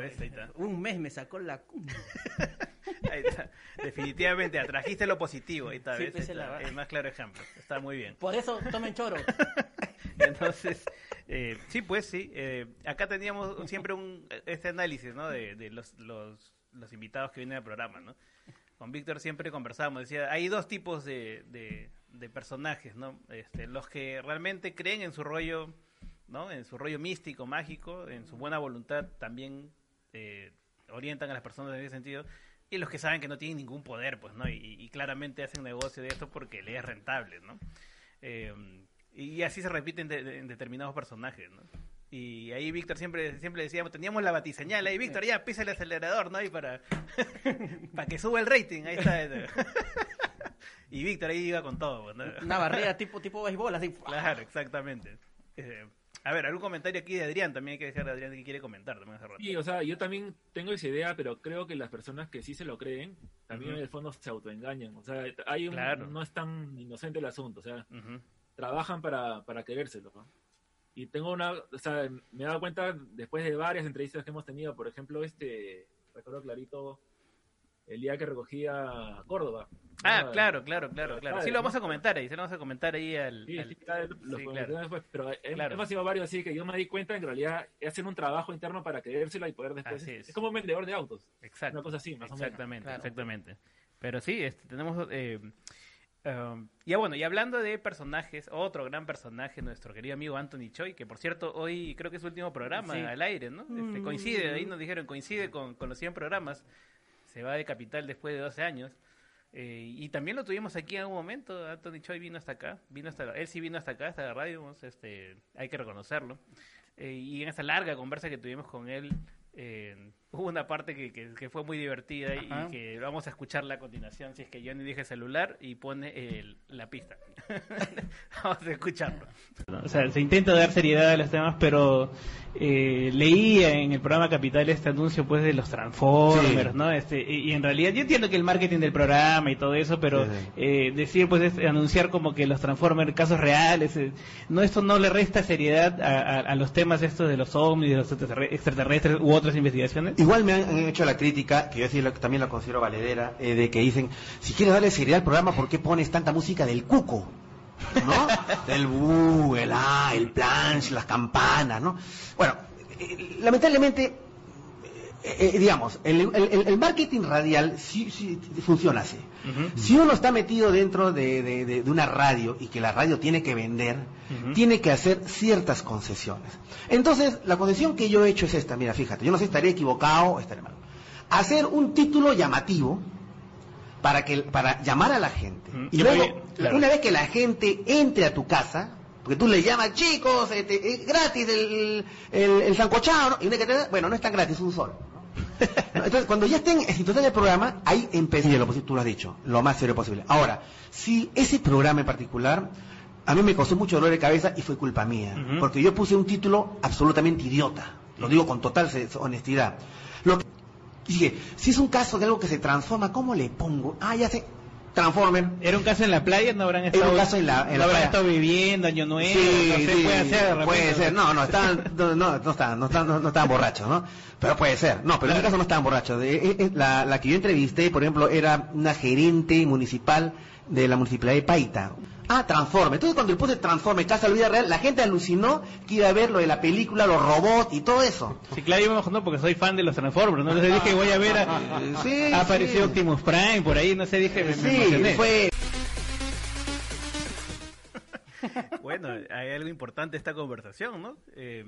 Un mes me sacó la... ahí está. Definitivamente atrajiste lo positivo. Ahí está, pues, el más claro ejemplo. Está muy bien. Por eso tomen choro. Entonces, eh, sí, pues sí. Eh, acá teníamos siempre un, este análisis, ¿no? De, de los, los, los, invitados que vienen al programa, ¿no? Con Víctor siempre conversábamos. Decía, hay dos tipos de, de, personajes, ¿no? Este, los que realmente creen en su rollo, ¿no? En su rollo místico, mágico, en su buena voluntad, también eh, orientan a las personas en ese sentido. Y los que saben que no tienen ningún poder, pues, ¿no? Y, y claramente hacen negocio de esto porque le es rentable, ¿no? Eh, y así se repiten en determinados personajes, ¿no? Y ahí Víctor siempre, siempre decíamos, teníamos la batiseñal ahí, Víctor, ya pisa el acelerador, ¿no? Y para, para que suba el rating, ahí está. Y Víctor ahí iba con todo. ¿no? Una barrera tipo, tipo béisbol, así. Claro, exactamente. Eh, a ver, algún comentario aquí de Adrián, también hay que dejar a Adrián que quiere comentar también hace rato. Sí, o sea, yo también tengo esa idea, pero creo que las personas que sí se lo creen, también en el fondo se autoengañan. O sea, hay un, no es tan inocente el asunto, o sea, trabajan para, para querérselo. Y tengo una, o sea, me he dado cuenta después de varias entrevistas que hemos tenido, por ejemplo, este, recuerdo clarito el día que recogía Córdoba. Ah, claro, claro, claro, claro. Sí, lo vamos a comentar ahí, se lo vamos a comentar ahí al... Sí, sí, después, pero hemos sido varios así que yo me di cuenta en realidad hacen un trabajo interno para creérsela y poder después... es. como un vendedor de autos. Exacto. Una cosa así, más exactamente, o menos. Exactamente, Pero sí, este, tenemos... Eh, Um, ya bueno, y hablando de personajes, otro gran personaje, nuestro querido amigo Anthony Choi, que por cierto hoy creo que es su último programa al aire, ¿no? Este, coincide, ahí nos dijeron, coincide con, con, los 100 programas, va de Capital después de 12 años. Eh, y también lo tuvimos aquí en algún momento, Anthony Choi vino hasta acá, vino hasta, él sí vino hasta acá, hasta la radio, este, hay que reconocerlo. Eh, y en esa larga conversa que tuvimos con él, eh, hubo una parte que, que, que fue muy divertida y que vamos a escucharla a continuación si es que Johnny deja el celular y pone el- la pista. vamos a escucharlo. O sea, se intenta dar seriedad a los temas, pero eh, leía en el programa Capital este anuncio pues de los Transformers, Sí. ¿no? Este, y, y en realidad yo entiendo que el marketing del programa y todo eso, pero Sí, sí. eh, decir pues es anunciar como que los Transformers casos reales, eh, no esto no le resta seriedad a, a- a los temas estos de los ovnis, de los extraterre- extraterrestres u otras investigaciones. Igual me han, hecho la crítica, que yo sí lo- también la considero valedera, eh, de que dicen, si quieres darle seriedad al programa, ¿por qué pones tanta música del cuco? ¿No? Del bu, el A, el planche, las campanas, ¿no? Bueno, eh, lamentablemente, eh, digamos, el- el marketing radial sí, sí funciona así. Si uno está metido dentro de, de- de- de una radio y que la radio tiene que vender, tiene que hacer ciertas concesiones. Entonces, la concesión que yo he hecho es esta, mira, fíjate, yo no sé, estaré equivocado o estaré mal. Hacer un título llamativo para que para llamar a la gente. Y luego, claro. una vez que la gente entre a tu casa, porque tú le llamas, chicos, este, es gratis el, el, el sancochado, ¿no? Y una que te- bueno, no es tan gratis, es un sol. ¿no? Entonces, cuando ya estén en situación del programa, ahí posible, tú lo has dicho, lo más serio posible. Ahora, si ese programa en particular, a mí me costó mucho dolor de cabeza y fue culpa mía, porque yo puse un título absolutamente idiota, lo digo con total honestidad. Lo que, dije, si es un caso de algo que se transforma, ¿cómo le pongo? Ah, ya sé, Transformer. Era un caso en la playa, no habrán estado, Era un caso en la, en no la habrán playa. estado viviendo año nuevo, Sí, no sé, sí, puede ser de repente, puede ¿no? ser, no, no, estaban, no, no, no estaban, no estaban, no, no estaban borrachos, ¿no? Pero puede ser, no, pero en este caso no estaban borrachos. De- eh, eh, la, la que yo entrevisté, por ejemplo, era una gerente municipal de la municipalidad de Paita. Ah, Transforme. Entonces cuando le puse Transforme, Casa de la Vida Real, la gente alucinó que iba a ver lo de la película, los robots y todo eso. Sí, claro, yo me imagino porque soy fan de los Transformers, ¿no? Entonces dije, voy a ver, a, Sí, sí. Optimus Prime por ahí, no sé, dije, me, me Sí, emocioné. fue... Bueno, hay algo importante esta conversación, ¿no? Eh,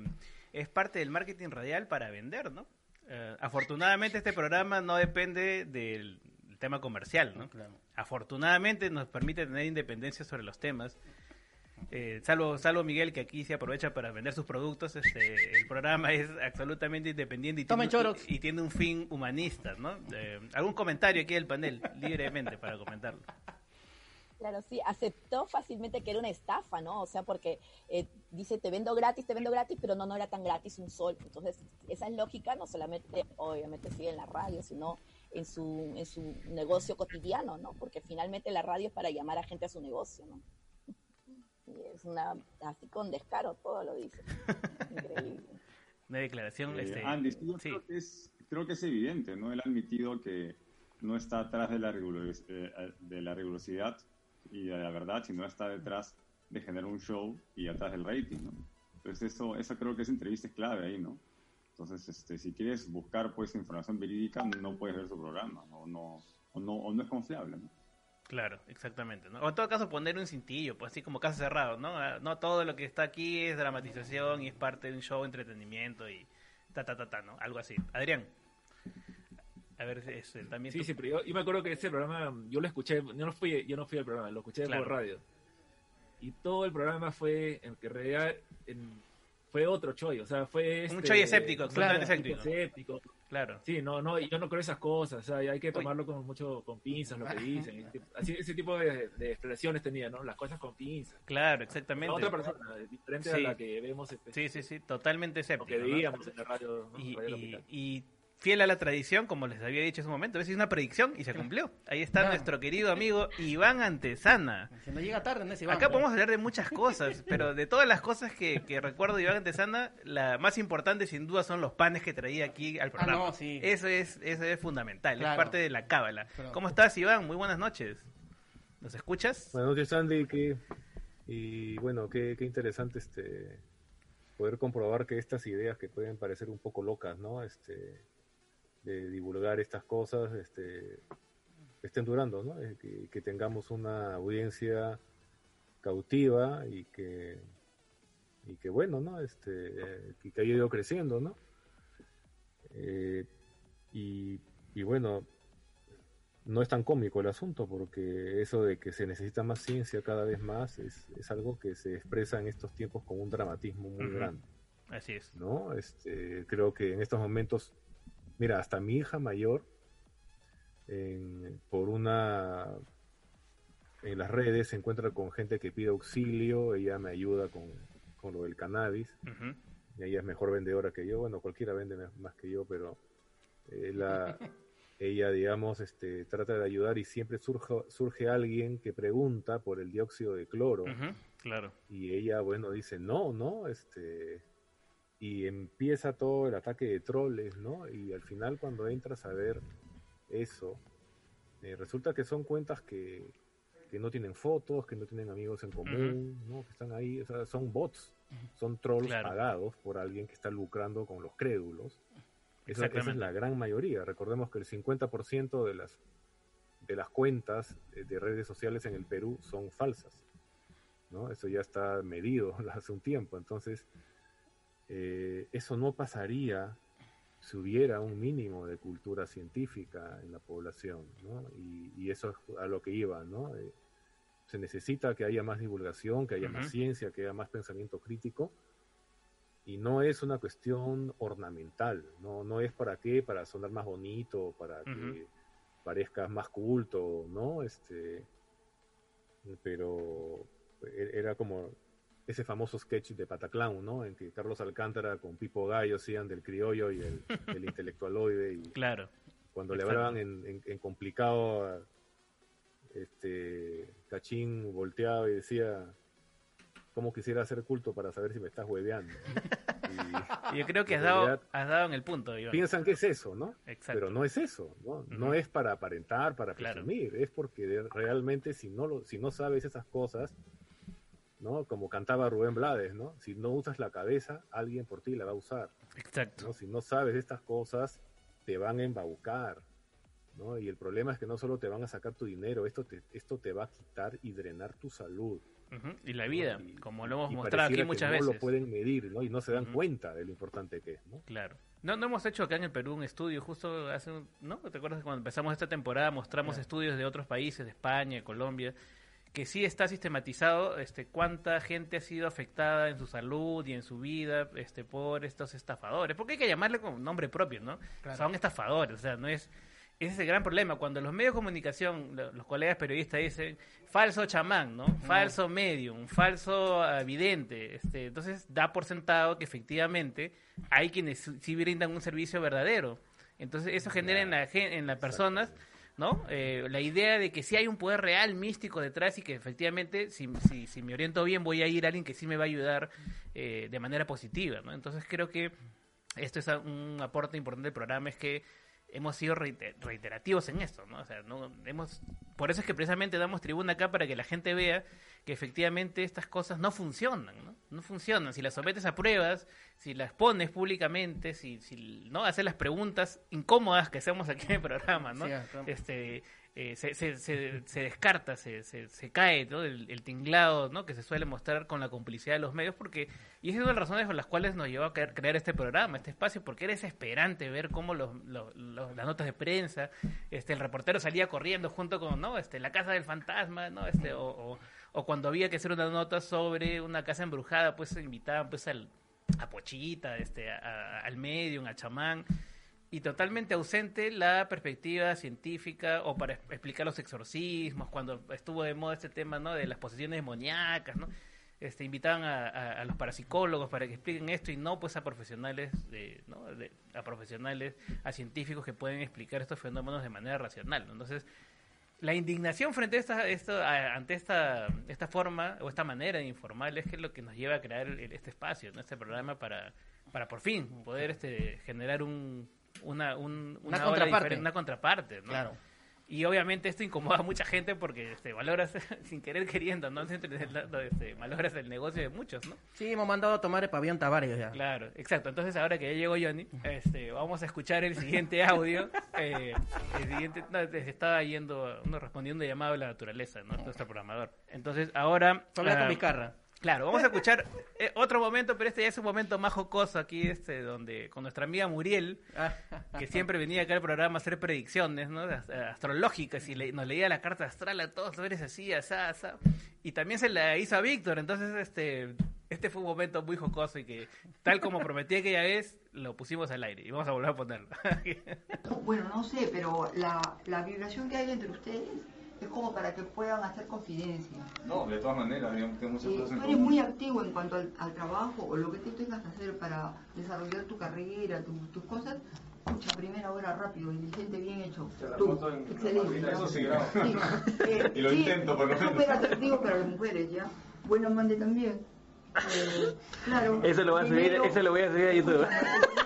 es parte del marketing radial para vender, ¿no? Eh, afortunadamente este programa no depende del tema comercial, ¿no? Afortunadamente nos permite tener independencia sobre los temas. Eh, salvo, salvo Miguel que aquí se aprovecha para vender sus productos, este, el programa es absolutamente independiente y Tomen tiene, Chorox. y, y tiene un fin humanista, ¿no? Eh, ¿Algún comentario aquí del panel? Libremente para comentarlo. Claro, sí, aceptó fácilmente que era una estafa, ¿no? O sea, porque eh, dice, te vendo gratis, te vendo gratis, pero no, no era tan gratis un sol. Entonces, esa lógica no solamente, obviamente, sigue en la radio, sino en su, en su negocio cotidiano, ¿no? Porque finalmente la radio es para llamar a gente a su negocio, ¿no? Y es una, así con descaro, todo lo dice. Increíble. Una declaración, Eh, este, Andy, sí, yo creo, que es, creo que es evidente, ¿no? Él ha admitido que no está atrás de la, rigurosidad, de la rigurosidad y de la verdad, sino está detrás de generar un show y atrás del rating, ¿no? Entonces eso, eso creo que esa entrevista es clave ahí, ¿no? Entonces, este, si quieres buscar pues información verídica, no puedes ver su programa, ¿no? O no, o no, o no es confiable, ¿no? Claro, exactamente. ¿no? O en todo caso poner un cintillo, pues así como caso cerrado, ¿no? Ah, No todo lo que está aquí es dramatización y es parte de un show, entretenimiento y ta ta ta ta, ¿no? Algo así. Adrián. A ver, este, también Sí, tú- sí, pero yo, yo me acuerdo que ese programa, yo lo escuché, yo no fui, yo no fui al programa, lo escuché Claro. por radio. Y todo el programa fue, en que en realidad en- fue otro choy, o sea, fue... Un este, choy escéptico, claro, totalmente escéptico. escéptico. Claro. Sí, no, no, y yo no creo esas cosas, o sea, hay que tomarlo con mucho, con pinzas lo que dicen. Así, ese tipo de, de expresiones tenía, ¿no? Las cosas con pinzas. Claro, exactamente. La otra persona, diferente a la que vemos. este, Sí, sí, sí, totalmente escéptico. que ¿no? veíamos en la radio, ¿no? Y, Radio y- Capital. y fiel a la tradición, como les había dicho hace un momento, es una predicción y se cumplió. Ahí está Claro. nuestro querido amigo Iván Antesana. Si no llega tarde, no es Iván. Acá podemos hablar de muchas cosas, pero de todas las cosas que, que recuerdo de Iván Antesana, la más importante sin duda son los panes que traía aquí al programa. Ah, no, sí. Eso es, eso es fundamental, es parte de la cábala. Pero- ¿Cómo estás, Iván? Muy buenas noches. ¿Nos escuchas? Buenas noches, Andy. que- y bueno, qué, qué interesante este poder comprobar que estas ideas que pueden parecer un poco locas, ¿no? Este, de divulgar estas cosas, este, estén durando, ¿no? Eh, Que, que tengamos una audiencia cautiva y que y que bueno, ¿no? Este, que, que haya ido creciendo, ¿no? Eh, y, y bueno, no es tan cómico el asunto, porque eso de que se necesita más ciencia cada vez más es, es algo que se expresa en estos tiempos con un dramatismo muy grande. Así es. ¿no? Este, creo que en estos momentos mira, hasta mi hija mayor, en- por una en las redes se encuentra con gente que pide auxilio, ella me ayuda con, con lo del cannabis, y ella es mejor vendedora que yo, bueno, cualquiera vende más que yo, pero eh, la, ella, digamos, este, trata de ayudar y siempre surge, surge alguien que pregunta por el dióxido de cloro Claro. y ella, bueno, dice, no, no, este, y empieza todo el ataque de troles, ¿no? Y al final cuando entras a ver eso, eh, resulta que son cuentas que, que no tienen fotos, que no tienen amigos en común, ¿no? Que están ahí, o sea, son bots, son trolls Claro. pagados por alguien que está lucrando con los crédulos. Esa, esa es la gran mayoría. Recordemos que el 50% de las de las cuentas eh, de redes sociales en el Perú son falsas. ¿no? Eso ya está medido hace un tiempo. Entonces, eh, eso no pasaría si hubiera un mínimo de cultura científica en la población, ¿no? Y, y eso es a lo que iba, ¿no? Eh, se necesita que haya más divulgación, que haya más ciencia, que haya más pensamiento crítico, y no es una cuestión ornamental, no, no es para qué, para sonar más bonito, para que parezcas más culto, ¿no? Este, pero e- era como ese famoso sketch de Pataclown, ¿no? En que Carlos Alcántara con Pipo Gallo hacían del criollo y el, el intelectualoide y Claro. cuando le hablaban en, en- en complicado este Cachín volteaba y decía cómo quisiera hacer culto para saber si me estás hueveando Y Yo creo que has dado, realidad has dado en el punto, Iván. piensan que es eso, ¿no? Exacto. Pero no es eso, ¿no? No es para aparentar, para Claro. presumir, es porque realmente si no lo, si no sabes esas cosas, ¿no? Como cantaba Rubén Blades, ¿no? Si no usas la cabeza, alguien por ti la va a usar. Exacto. ¿no? Si no sabes estas cosas, te van a embaucar, ¿no? Y el problema es que no solo te van a sacar tu dinero, esto te, esto te va a quitar y drenar tu salud. Y la vida, como lo hemos mostrado aquí pareciera que muchas no veces. lo pueden medir, ¿no? Y no se dan cuenta de lo importante que es, ¿no? Claro. No, no hemos hecho acá en el Perú un estudio, justo hace, un- ¿no? ¿Te acuerdas que cuando empezamos esta temporada mostramos estudios de otros países, de España, Colombia, que sí está sistematizado este cuánta gente ha sido afectada en su salud y en su vida este por estos estafadores, porque hay que llamarle con nombre propio, ¿no? Claro. Son estafadores, o sea, no es ese es el gran problema. Cuando los medios de comunicación, lo- los colegas periodistas dicen falso chamán, ¿no? Falso medium, falso vidente. Este, entonces da por sentado que efectivamente hay quienes sí- brindan un servicio verdadero. Entonces eso genera en la en las personas, ¿no? Eh, la idea de que sí hay un poder real, místico detrás y que efectivamente si, si, si me oriento bien voy a ir a alguien que sí me va a ayudar eh, de manera positiva, ¿no? Entonces creo que esto es un aporte importante del programa, es que hemos sido reiter- reiterativos en esto, ¿no? O sea, no hemos por eso es que precisamente damos tribuna acá para que la gente vea que efectivamente estas cosas no funcionan, ¿no? No funcionan. Si las sometes a pruebas, si las pones públicamente, si, si no haces las preguntas incómodas que hacemos aquí en el programa, ¿no? Sí. Este eh, se, se, se, se descarta, se, se, cae ¿no? el, tinglado que se suele mostrar con la complicidad de los medios, porque y esa es una de las razones por las cuales nos llevó a crear, crear este programa, este espacio, porque era desesperante ver cómo los, los- los- las notas de prensa, este el reportero salía corriendo junto con no este la casa del fantasma, no este o, o, o cuando había que hacer una nota sobre una casa embrujada, pues se invitaban pues al a Pochita, este, a- a- al medium, a chamán, y totalmente ausente la perspectiva científica o para explicar los exorcismos, cuando estuvo de moda este tema ¿no? de las posesiones demoníacas, ¿no? Este, invitaban a, los parapsicólogos para que expliquen esto y no pues a profesionales de, ¿no? de- a profesionales a científicos que pueden explicar estos fenómenos de manera racional entonces la indignación frente a esta, esto, a- ante esta, esta forma o esta manera de informar es que es lo que nos lleva a crear el- este espacio, este programa para, para por fin poder este, generar un, una, un- Una ola contraparte. una contraparte. ¿no? Claro. Y obviamente esto incomoda a mucha gente porque este, valoras, sin querer queriendo, ¿no? Este, valoras el negocio de muchos, ¿no? Sí, hemos mandado a tomar el pabellón Tavares ya. Claro, exacto. Entonces ahora que ya llegó Johnny, este, vamos a escuchar el siguiente audio. Eh, el siguiente, no, se estaba yendo, uno respondiendo llamado a la naturaleza, ¿no? Nuestro programador. Entonces ahora... Con ah, Vizcarra. Claro, vamos a escuchar eh, otro momento, pero este ya es un momento más jocoso aquí, este, donde con nuestra amiga Muriel, que siempre venía acá al programa a hacer predicciones, ¿no? Ast- Astrológicas y le- nos leía la carta astral a todos, tú eres así, asá, asá. Y también se la hizo a Víctor, entonces este, este fue un momento muy jocoso y que, tal como prometí aquella vez, lo pusimos al aire y vamos a volver a ponerlo. Bueno, no sé, pero la, la vibración que hay entre ustedes es como para que puedan hacer confidencia. No, de todas maneras, digamos que muchas Eh, cosas en tú eres común. muy activo en cuanto al, al trabajo o lo que tú tengas que hacer para desarrollar tu carrera, tu- tus cosas. Escucha, primera hora rápido, diligente, bien hecho. Tú, en- excelente. Eso sí, eh, Y lo sí, intento, por lo es menos. súper atractivo para las mujeres, ¿ya? Bueno, mande también. Eh, claro. Eso lo voy a subir, eso lo voy a subir a YouTube.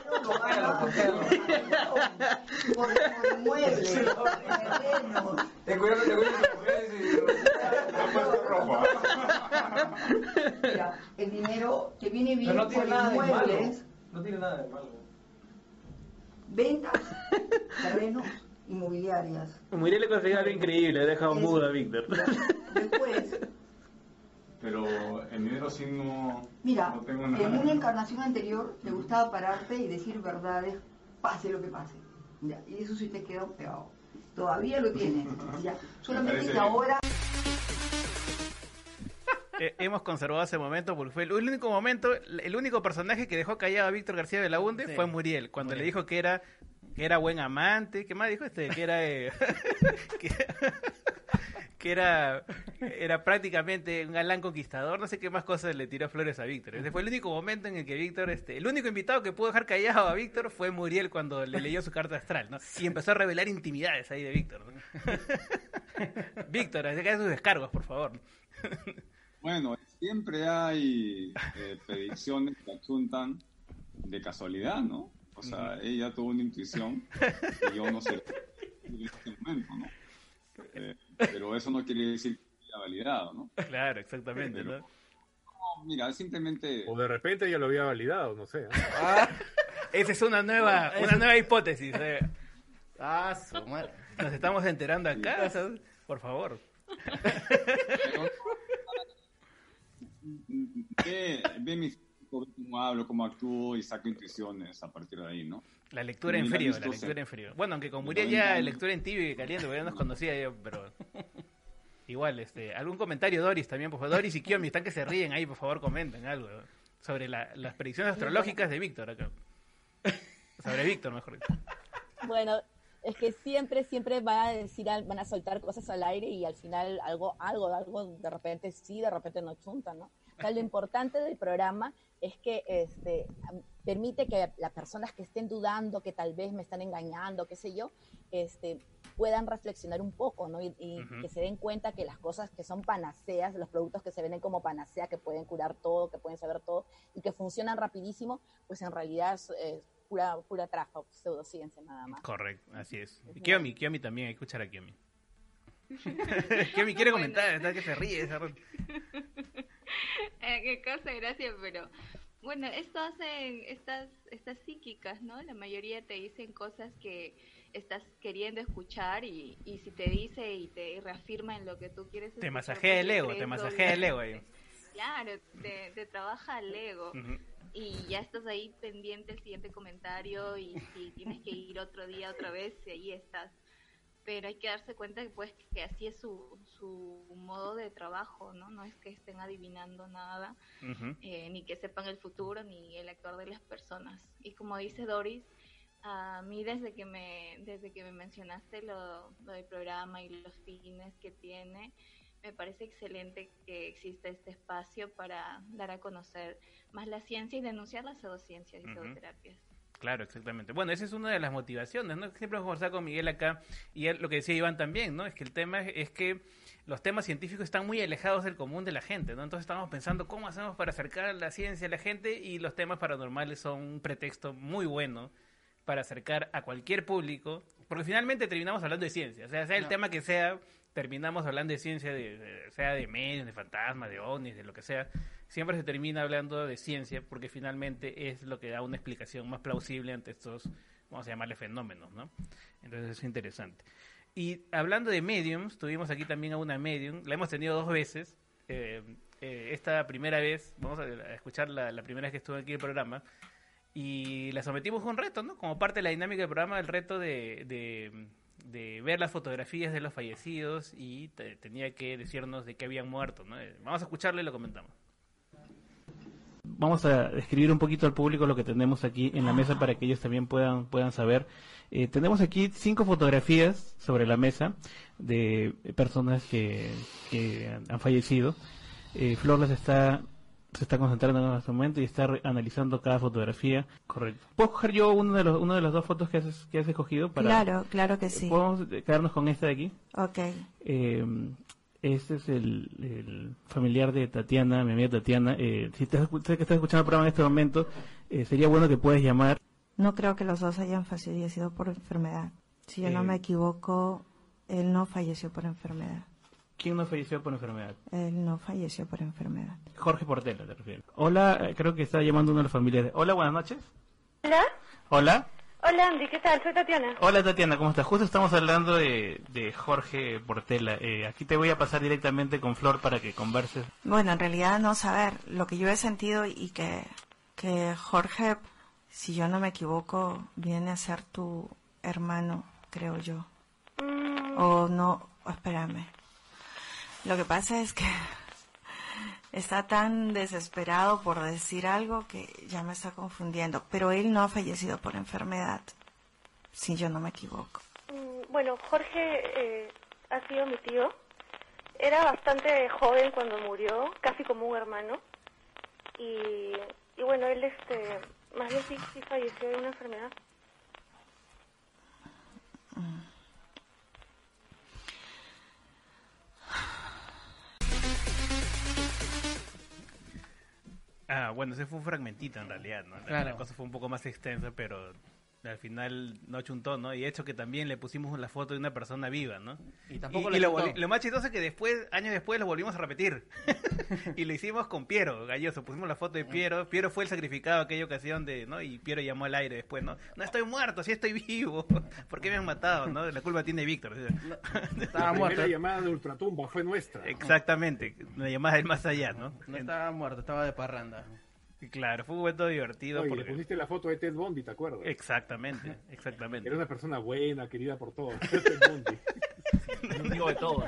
por, por muebles, ten Mira, el dinero que viene bien Pero no tiene por nada de malo. inmuebles, No tiene nada de malo. ventas, terrenos, inmobiliarias. Muriel le consiguió algo increíble, ha dejado mudo a Víctor. Después, Pero el dinero sí no, mira, no tengo en una encarnación anterior te gustaba pararte y decir verdades, pase lo que pase. Ya, y eso sí te quedó pegado. Todavía lo tienes. Ya. Solamente que ahora Eh, hemos conservado ese momento porque fue el único momento, el único personaje que dejó callado a Víctor García de la Hunde Sí. fue Muriel, cuando Muriel. le dijo que era que era buen amante, ¿qué más dijo este? Que era eh, que, que era era prácticamente un galán conquistador, no sé qué más cosas le tiró flores a Víctor. Ese fue el único momento en el que Víctor, este, el único invitado que pudo dejar callado a Víctor fue Muriel cuando le leyó su carta astral, ¿no? Y empezó a revelar intimidades ahí de Víctor. ¿no? Víctor, haga sus descargos, por favor. Bueno, siempre hay eh, predicciones que achuntan de casualidad, ¿no? O sea, ella tuvo una intuición que yo no sé en este momento, ¿no? Eh, pero eso no quiere decir que haya validado, ¿no? Claro, exactamente, Pero- ¿no? No, mira, simplemente... O de repente ya lo había validado, no sé. ¿eh? Esa es una nueva, una nueva hipótesis. eh. Ah, su madre. Nos estamos enterando acá, ¿sabes? por favor. Ve, ve mi ve cómo hablo, cómo actúo y saco intuiciones a partir de ahí, ¿no? La lectura en frío, la lectura en frío. Bueno, aunque con Muriel 90 ya años. lectura en tibio y caliente, porque ya nos conocía yo, pero... Igual, este, algún comentario Doris también, por favor. Doris y Kiomi están que se ríen ahí, por favor, comenten algo sobre la- las predicciones astrológicas de Víctor acá. Sobre Víctor, mejor dicho. Bueno, es que siempre, siempre van a decir, van a soltar cosas al aire y al final algo, algo, algo, de repente sí, de repente no chuntan, ¿no? O sea, lo importante del programa es que este, permite que las personas que estén dudando, que tal vez me están engañando, qué sé yo, este, puedan reflexionar un poco, ¿no? Y, y que se den cuenta que las cosas que son panaceas, los productos que se venden como panacea, que pueden curar todo, que pueden saber todo y que funcionan rapidísimo, pues en realidad es, es pura, pura trafa, pseudociencia nada más. Correcto, así es. Y Kiomi, Kiomi también, hay que escuchar a Kiomi. Kiomi quiere comentar, está que se ríe. esa ro- Eh, qué cosa de gracia, pero bueno, esto hacen estas, estas psíquicas, ¿no? La mayoría te dicen cosas que estás queriendo escuchar y, y si te dice y te reafirma en lo que tú quieres Te escuchar, masajea el ego, te masajea el ego ahí. Claro, te, te trabaja el ego. Y ya estás ahí pendiente el siguiente comentario y si tienes que ir otro día otra vez, y ahí estás. Pero hay que darse cuenta que, pues, que así es su, su modo de trabajo, ¿no? No es que estén adivinando nada, eh, ni que sepan el futuro, ni el actuar de las personas. Y como dice Doris, a mí desde que me, desde que me mencionaste lo, lo del programa y los fines que tiene, me parece excelente que exista este espacio para dar a conocer más la ciencia y denunciar las pseudociencias y Ujú. pseudoterapias. Claro, exactamente. Bueno, esa es una de las motivaciones, ¿no? Siempre hemos conversado con Miguel acá y él- lo que decía Iván también, ¿no? Es que el tema es, es que los temas científicos están muy alejados del común de la gente, ¿no? Entonces estamos pensando cómo hacemos para acercar la ciencia a la gente y los temas paranormales son un pretexto muy bueno para acercar a cualquier público, porque finalmente terminamos hablando de ciencia, o sea, sea el No. tema que sea, terminamos hablando de ciencia, de, sea de medios, de fantasmas, de ovnis, de lo que sea, siempre se termina hablando de ciencia, porque finalmente es lo que da una explicación más plausible ante estos, vamos a llamarle fenómenos, ¿no? Entonces es interesante. Y hablando de mediums, tuvimos aquí también a una medium, la hemos tenido dos veces, eh, eh, esta primera vez, vamos a, escuchar la, primera vez que estuvo aquí el programa, y la sometimos a un reto, ¿no? Como parte de la dinámica del programa, el reto de, de ver las fotografías de los fallecidos y te- tenía que decirnos de qué habían muerto, ¿no? Eh, Vamos a escucharlo y lo comentamos. vamos a describir un poquito al público lo que tenemos aquí en la mesa para que ellos también puedan, puedan saber. Eh, tenemos aquí cinco fotografías sobre la mesa de personas que, que han fallecido. Eh, Flor las está se está concentrando en este momento y está analizando cada fotografía. Correcto. ¿Puedo coger yo uno de los, una de las dos fotos que has, que has escogido? Para, Claro, claro que sí. ¿Podemos quedarnos con esta de aquí? Ok. Eh, este es el, el familiar de Tatiana, mi amiga Tatiana. Eh, si que estás escuchando el programa en este momento, eh, sería bueno que puedas llamar. No creo que los dos hayan fallecido por enfermedad. Si yo no Eh. me equivoco, él no falleció por enfermedad. ¿Quién no falleció por enfermedad? Él no falleció por enfermedad. Jorge Portela, te refieres. Hola, eh, creo que está llamando uno de los familiares. Hola, buenas noches. Hola, Hola. hola Andy, ¿qué tal? Soy Tatiana. Hola Tatiana, ¿cómo estás? Justo estamos hablando de, de Jorge Portela. Eh, aquí te voy a pasar directamente con Flor para que converses. Bueno, en realidad no saber lo que yo he sentido y que, que Jorge, si yo no me equivoco, viene a ser tu hermano, creo yo. Mm, O no, espérame. Lo que pasa es que está tan desesperado por decir algo que ya me está confundiendo. Pero él no ha fallecido por enfermedad, si yo no me equivoco. mm, bueno, Jorge eh, ha sido mi tío. Era bastante joven cuando murió, casi como un hermano. Y, y bueno, él este, más bien sí, sí falleció de una enfermedad. Ah, bueno, ese fue un fragmentito en realidad, ¿no? La, Claro. la cosa fue un poco más extensa, pero al final no chuntó, ¿no? Y hecho que también le pusimos la foto de una persona viva, ¿no? Y tampoco y, le lo, más chistoso es que después, años después, lo volvimos a repetir. y lo hicimos con Piero, Galloso. Pusimos la foto de Piero. Piero fue el sacrificado aquella ocasión de, ¿no? Y Piero llamó al aire después, ¿no? No estoy muerto, sí estoy vivo. ¿Por qué me han matado, no? La culpa tiene Víctor. Estaba la muerto. primera llamada de Ultratumba fue nuestra. Exactamente, una llamada del más allá, ¿no? No estaba muerto, estaba de parranda. Claro, fue un momento divertido. Oye, porque- le pusiste la foto de Ted Bundy, ¿te acuerdas? Exactamente, exactamente. Era una persona buena, querida por todos. Ted Bundy. amigo de todos.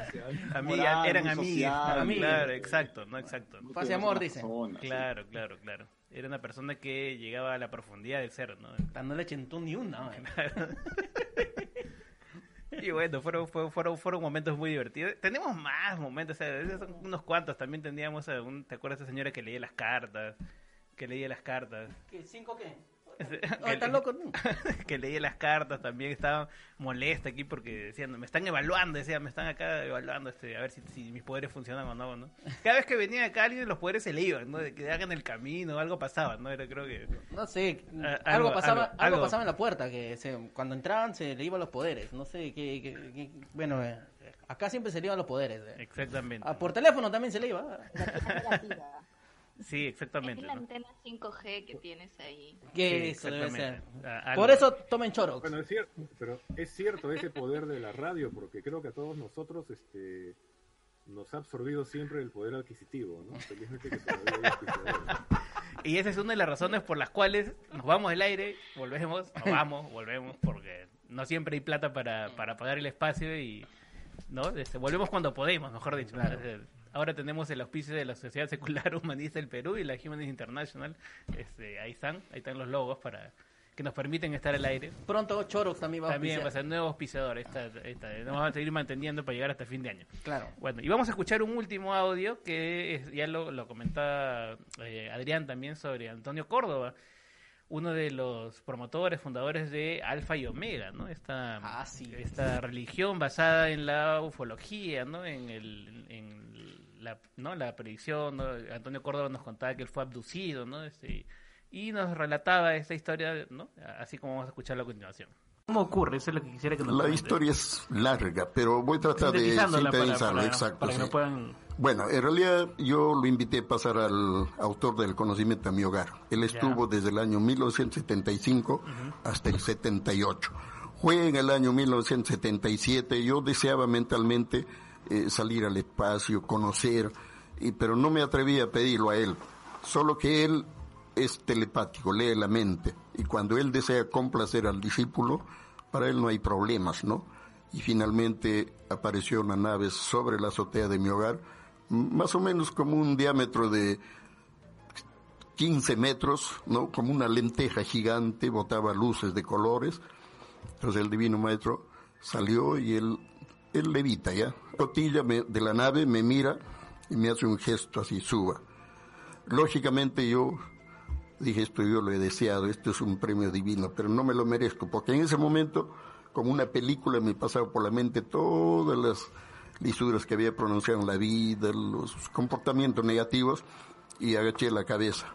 Amigas, eran muy amigas. social. Ah, Claro, exacto, no exacto. Paz y amor, dice. Claro, claro, claro. Era una persona que llegaba a la profundidad del ser, ¿no? No le chentó ni una. Y bueno, fueron, fueron, fueron, fueron momentos muy divertidos. Tenemos más momentos, o sea, esos son unos cuantos. También teníamos, a un, ¿te acuerdas de esa señora que leía las cartas? Que leía las cartas. ¿Qué? ¿Cinco qué? que, No, estás loco. que leía las cartas también estaba molesta aquí porque decían me están evaluando decía me están acá evaluando este a ver si, si mis poderes funcionan o no no cada vez que venía acá alguien los poderes se le iban no de que hagan el camino algo pasaba no era creo que No sé, algo, algo- pasaba, algo- algo, algo. pasaba en la puerta, que se- cuando entraban se le iban los poderes, no sé, qué qué- qué- bueno, eh, acá siempre se le iban los poderes. eh. exactamente Ah, por teléfono también se le iba. sí exactamente Es la ¿no? antena 5G que tienes ahí. Que Sí, eso debe exactamente. ser. Ah, Por eso tomen choro. Bueno, es cierto, pero es cierto ese poder de la radio, porque creo que a todos nosotros este, nos ha absorbido siempre el poder adquisitivo, ¿no? Felizmente que todavía hay auspiciadores. y esa es una de las razones por las cuales nos vamos del aire volvemos nos vamos volvemos porque no siempre hay plata para, para pagar el espacio y no Este, volvemos cuando podemos mejor dicho Entonces, ahora tenemos el auspicio de la Sociedad Secular Humanista del Perú y la Humanist International este, ahí están ahí están los logos para que nos permiten estar al aire Pronto Chorox también va a también va a ser nuevo auspiciador esta, esta, nos vamos a seguir manteniendo para llegar hasta fin de año Claro. bueno, y vamos a escuchar un último audio que es- ya lo, lo comentaba eh, Adrián también sobre Antonio Córdoba, uno de los promotores, fundadores de Alfa y Omega, ¿no? Esta, Ah, esta religión basada en la ufología, ¿no? En, el, en la, ¿no? la predicción, ¿no? Antonio Córdoba nos contaba que él fue abducido, ¿no? Este, y nos relataba esta historia, ¿no? Así como vamos a escucharlo a continuación. ¿Cómo ocurre? Eso es lo que quisiera que nos La historia es larga, pero voy a tratar de sintetizarla, para- exacto. para que sí. puedan Bueno, en realidad yo lo invité a pasar al autor del conocimiento a mi hogar. Él estuvo desde el año 1975 hasta el 78. Fue en el año 1977, yo deseaba mentalmente eh, salir al espacio, conocer, y, pero no me atreví a pedirlo a él. Solo que él es telepático, lee la mente, y cuando él desea complacer al discípulo, para él no hay problemas, ¿no? Y finalmente apareció una nave sobre la azotea de mi hogar, más o menos como un diámetro de 15 metros, ¿no? Como una lenteja gigante, botaba luces de colores. Entonces el divino maestro salió y él, él levita, ¿ya? Cotilla de la nave me mira y me hace un gesto así, suba. Lógicamente yo dije, esto yo lo he deseado, esto es un premio divino, pero no me lo merezco, porque en ese momento, como una película, me pasaba por la mente todas las lisuras que había pronunciado en la vida, los comportamientos negativos, y agaché la cabeza.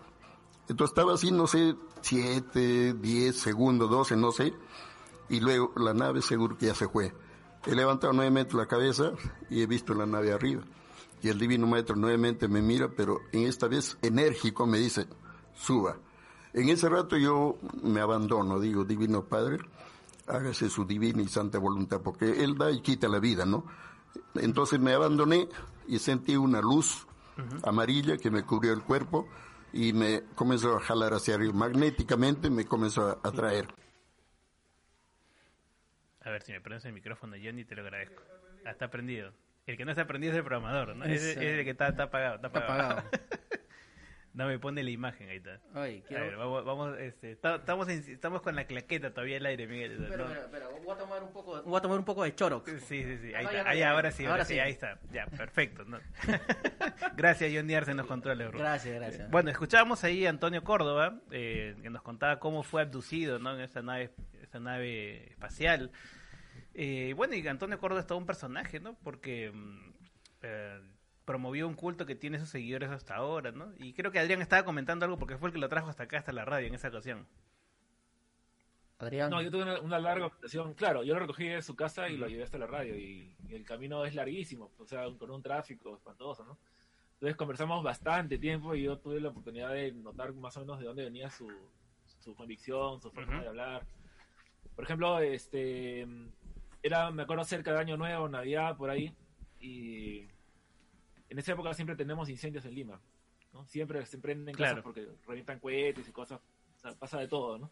Entonces estaba así, no sé, siete, diez segundos, doce, no sé, y luego la nave seguro que ya se fue. He levantado nuevamente la cabeza y he visto la nave arriba. Y el divino maestro nuevamente me mira, pero en esta vez enérgico me dice, suba. En ese rato yo me abandono, digo, Divino Padre, hágase su divina y santa voluntad, porque Él da y quita la vida, ¿no? Entonces me abandoné y sentí una luz amarilla que me cubrió el cuerpo y me comenzó a jalar hacia arriba. Magnéticamente me comenzó a atraer. A ver si me prendes el micrófono, Johnny, te lo agradezco. Ah, está prendido. El que no está prendido es el programador, ¿no? Es, el que está, apagado. Está apagado. No me pone la imagen ahí está. vamos, vamos este, estamos, estamos con la claqueta todavía el aire, Miguel. Espera, espera, espera, voy a tomar un poco, voy a tomar un poco de choro. Sí, sí, sí, ahí, está. ahí ahora sí, ahora, sí. ahí está. Ya, perfecto. ¿no? gracias, John Arce en los controles, bro. Gracias, gracias. Bueno, escuchábamos ahí a Antonio Córdoba, eh, que nos contaba cómo fue abducido, ¿no? En esa nave, esa nave espacial. Eh, bueno, y Antonio Córdoba es todo un personaje, ¿no? Porque... Mm, eh, promovió un culto que tiene sus seguidores hasta ahora, ¿no? Y creo que Adrián estaba comentando algo porque fue el que lo trajo hasta acá, hasta la radio en esa ocasión. Adrián. No, yo tuve una, larga ocasión. Claro, yo lo recogí de su casa y lo llevé hasta la radio. Y, el camino es larguísimo, o sea, con un tráfico espantoso, ¿no? Entonces conversamos bastante tiempo y yo tuve la oportunidad de notar más o menos de dónde venía su, su convicción, su forma de hablar. Por ejemplo, este era, me acuerdo, cerca de Año Nuevo, Navidad, por ahí, y en esa época siempre tenemos incendios en Lima, ¿no? Siempre se prenden casas porque revientan cohetes y cosas, pasa de todo, ¿no?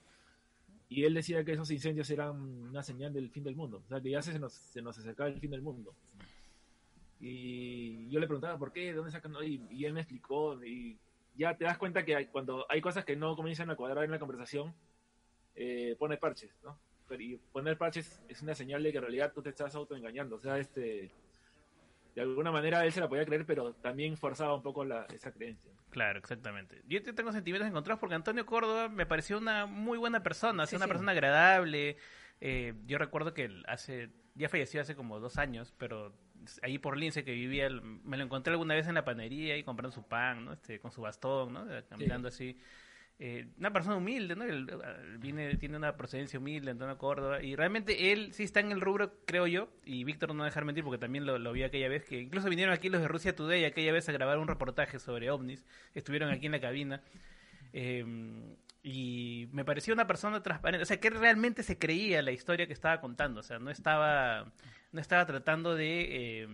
Y él decía que esos incendios eran una señal del fin del mundo, o sea, que ya se nos, se nos acercaba el fin del mundo. Y yo le preguntaba por qué, de dónde sacan, y, y él me explicó, y ya te das cuenta que cuando hay cosas que no comienzan a cuadrar en la conversación, eh, pone parches, ¿no? Y poner parches es una señal de que en realidad tú te estás autoengañando, o sea, este de alguna manera él se la podía creer, pero también forzaba un poco la, esa creencia. Claro, exactamente. Yo tengo sentimientos encontrados porque Antonio Córdoba me pareció una muy buena persona, una persona agradable. Eh, yo recuerdo que hace, ya falleció hace como dos años, pero ahí por Lince que vivía, me lo encontré alguna vez en la panería y comprando su pan, ¿no? Este, con su bastón, ¿no? Caminando así. Eh, una persona humilde, ¿no? Él, viene, tiene una procedencia humilde, Antonio Córdoba, y realmente él sí está en el rubro, creo yo, y Víctor no va a dejar mentir porque también lo, vi aquella vez, que incluso vinieron aquí los de Rusia Today aquella vez a grabar un reportaje sobre ovnis, estuvieron aquí en la cabina, eh, y me pareció una persona transparente, o sea, que realmente se creía la historia que estaba contando, o sea, no estaba, no estaba tratando de... Eh,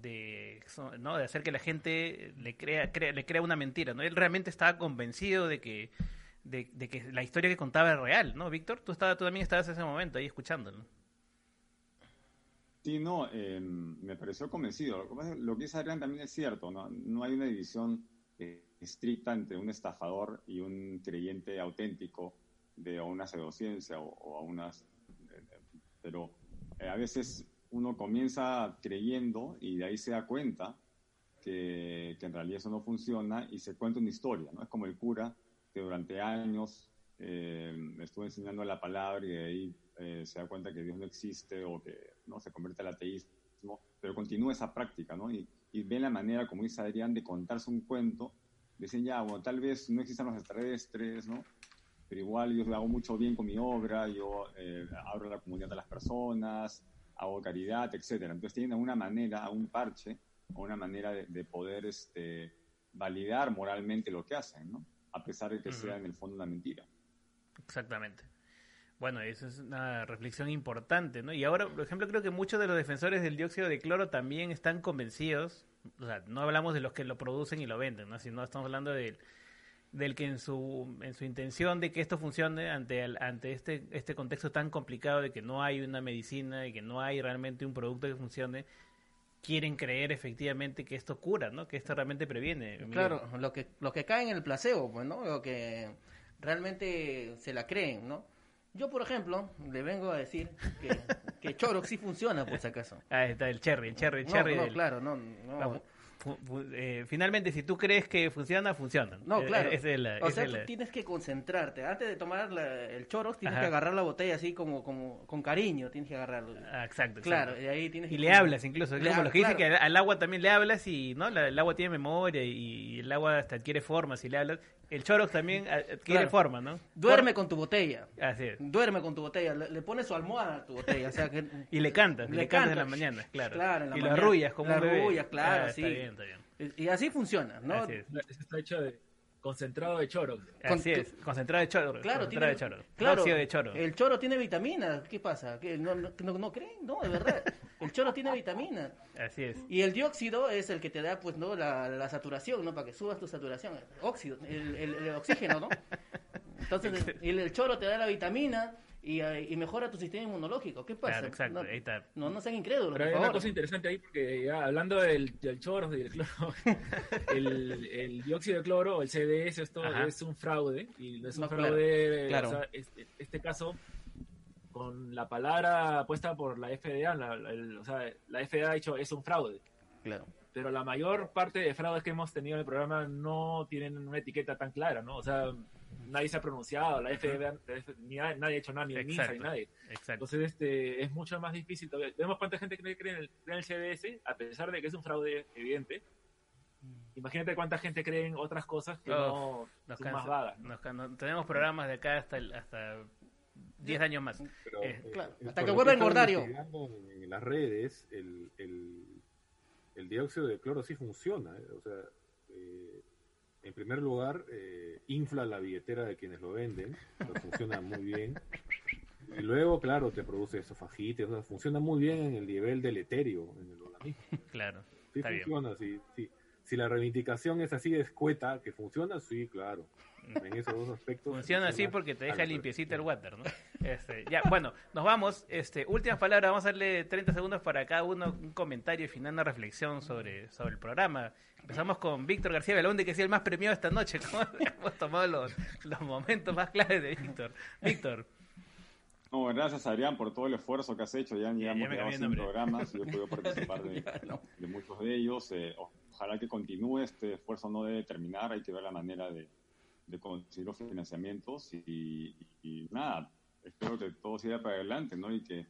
de, ¿no? de hacer que la gente le crea, le crea una mentira, ¿no? Él realmente estaba convencido de que, de, que la historia que contaba era real, ¿no? Víctor, tú, tú también estabas en ese momento ahí escuchándolo. Sí, no, em, me pareció convencido. Lo que dice Adrián también es cierto, ¿no? No hay una división eh, estricta entre un estafador y un creyente auténtico de una pseudociencia o, a unas... pero eh, a veces uno comienza creyendo y de ahí se da cuenta que, en realidad eso no funciona y se cuenta una historia, ¿no? Es como el cura que durante años eh, estuvo enseñando la palabra y de ahí eh, se da cuenta que Dios no existe o que no se convierte al ateísmo, pero continúa esa práctica, ¿no? Y, y ve la manera, como dice Adrián, de contarse un cuento, dicen ya, bueno, tal vez no existan los extraterrestres, ¿no? Pero igual yo hago mucho bien con mi obra, yo eh, abro la comunidad a las personas, hago caridad, etcétera. Entonces tienen una manera, un parche, o una manera de, poder este, validar moralmente lo que hacen, ¿no? A pesar de que sea en el fondo una mentira. Exactamente. Bueno, esa es una reflexión importante, ¿no? Y ahora, por ejemplo, creo que muchos de los defensores del dióxido de cloro también están convencidos, o sea, no hablamos de los que lo producen y lo venden, ¿no? Sino estamos hablando de del que en su, en su intención de que esto funcione ante, ante este, este contexto tan complicado de que no hay una medicina y que no hay realmente un producto que funcione, quieren creer efectivamente que esto cura, ¿no? Que esto realmente previene. Claro, lo que, lo que cae en el placebo, pues, ¿no? Lo que realmente se la creen, ¿no? Yo, por ejemplo, le vengo a decir que, que Chorox sí funciona, por si acaso. Ah, está el cherry, el cherry, el No, cherry. no, del- claro, no, eh, finalmente, si tú crees que funciona, funciona. No, Eh, claro. es o sea, es tú tienes que concentrarte. Antes de tomar la- el Chorox, tienes Ajá. que agarrar la botella así como, como con cariño, tienes que agarrarlo. Ah, exacto, Claro, exacto. y ahí tienes Y le hablas incluso, Le como los que dicen claro. que al, al agua también le hablas y no La- el agua tiene memoria y, el agua hasta adquiere forma si le hablas. El chorox también a- adquiere Claro. forma, ¿no? Duerme con tu botella. Así es. Duerme con tu botella. Le, le pones su almohada a tu botella. O sea que, Y le cantas, le, cantas en la mañana, claro. Claro, en la y mañana. lo arrullas como La un bebé. arrullas, claro, Ah, sí. Está bien, está bien. Y, y así funciona, ¿no? Así es. Eso está hecho de concentrado de choro. Así es, concentrado de choro. Claro, concentrado tiene, de choro. claro, Óxido de choro. el choro tiene vitamina. ¿Qué pasa? ¿Qué, no, no, no, no creen? No, de verdad. El choro tiene vitamina. Así es. Y el dióxido es el que te da, pues, ¿no? La, la saturación, ¿no? Para que subas tu saturación. Óxido, el, el- el oxígeno, ¿no? Entonces, el, el choro te da la vitamina y, eh, y mejora tu sistema inmunológico. ¿Qué pasa? Claro, exacto, no, ahí está. No, no sean incrédulos, Pero por hay una cosa interesante ahí, porque ya hablando del, del choro y del cloro, el, el dióxido de cloro, el CDS, esto Ajá. es un fraude, y no es un No, fraude, claro. o sea, este, este caso, con la palabra puesta por la FDA, la, la- el- o sea, la FDA ha dicho es un fraude. Claro. Pero la mayor parte de fraudes que hemos tenido en el programa no tienen una etiqueta tan clara, ¿no? O sea, nadie se ha pronunciado, la FDA, ni nadie ha hecho nada, ni el MINSA, ni nadie. exacto. Entonces, este, es mucho más difícil. todavía. Vemos cuánta gente cree, cree en, el, cree en el CDS, a pesar de que es un fraude evidente. Imagínate cuánta gente cree en otras cosas que no Uf, nos son cansa. más vagas. Nos no- tenemos programas de acá hasta el- hasta 10 años más. Pero, Eh, eh, claro, hasta que vuelva yo. investigando En, las redes, el, el, el dióxido de cloro sí funciona. eh, O sea, en primer lugar, eh, infla la billetera de quienes lo venden, pero funciona muy bien. Y luego, claro, te produce esofagitis, o sea, funciona muy bien en el nivel del etéreo en el organismo. Claro, Sí está bien. funciona, sí, sí. Si la reivindicación es así de escueta, que funciona, sí, claro. En esos dos aspectos. Funciona así porque te a deja limpiecita el water, ¿no? Este, ya, bueno, nos vamos. Este, últimas palabras, vamos a darle 30 segundos para cada uno un comentario final, una reflexión sobre, sobre el programa. Empezamos con Víctor García Belonde, que es el más premiado esta noche. ¿Cómo hemos tomado los, los momentos más claves de Víctor? Víctor. No, gracias Adrián por todo el esfuerzo que has hecho. Ya, de sin nombre. programas y yo he podido participar de, de muchos de ellos. Eh, ojalá que continúe. Este esfuerzo no debe terminar. Hay que ver la manera de, de conseguir los financiamientos y, y nada, espero que todo siga para adelante ¿no? y que,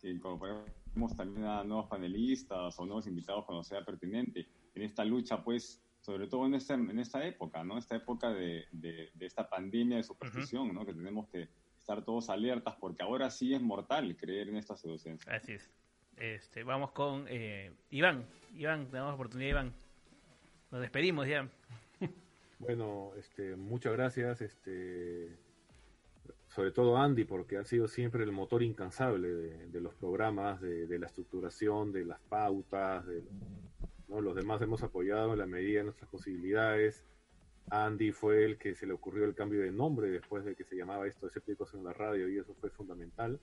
que incorporemos también a nuevos panelistas o nuevos invitados cuando sea pertinente en esta lucha, pues, sobre todo en esta, en esta época, ¿no? Esta época de, de, de esta pandemia de superstición, ¿no? Que tenemos que estar todos alertas porque ahora sí es mortal creer en esta pseudociencia. Así es. Este, vamos con eh, Iván. Iván, tenemos oportunidad, Iván. Nos despedimos ya. Bueno, este, muchas gracias, este, sobre todo Andy, porque ha sido siempre el motor incansable de, los programas, de, de la estructuración, de las pautas, de, ¿no? los demás hemos apoyado en la medida de nuestras posibilidades. Andy fue el que se le ocurrió el cambio de nombre después de que se llamaba esto Escépticos en la radio y eso fue fundamental.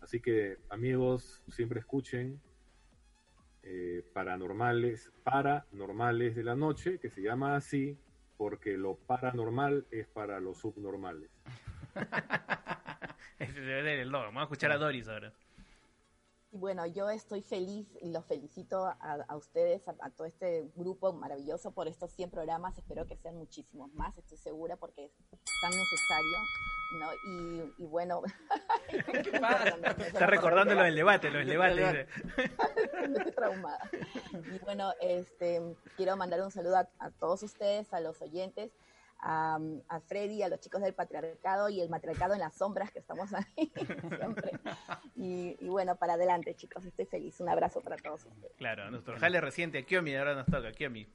Así que amigos, siempre escuchen eh, Paranormales, Paranormales de la Noche, que se llama así porque lo paranormal es para los subnormales. Ese debe ser el logo. Vamos a escuchar a Doris ahora. Y bueno, yo estoy feliz y los felicito a, a ustedes, a, a todo este grupo maravilloso por estos 100 programas. Espero que sean muchísimos más, estoy segura, porque es tan necesario. ¿No? Y, y bueno, Está recordando lo del debate, lo del debate. Estoy traumada. Y bueno, este, quiero mandar un saludo a, a todos ustedes, a los oyentes, a, a Freddy, a los chicos del patriarcado y el matriarcado en las sombras que estamos ahí siempre. Y, y bueno, para adelante, chicos, estoy feliz. Un abrazo para todos ustedes. Claro, nuestro jale reciente, Kiomi, ahora nos toca, Kiomi.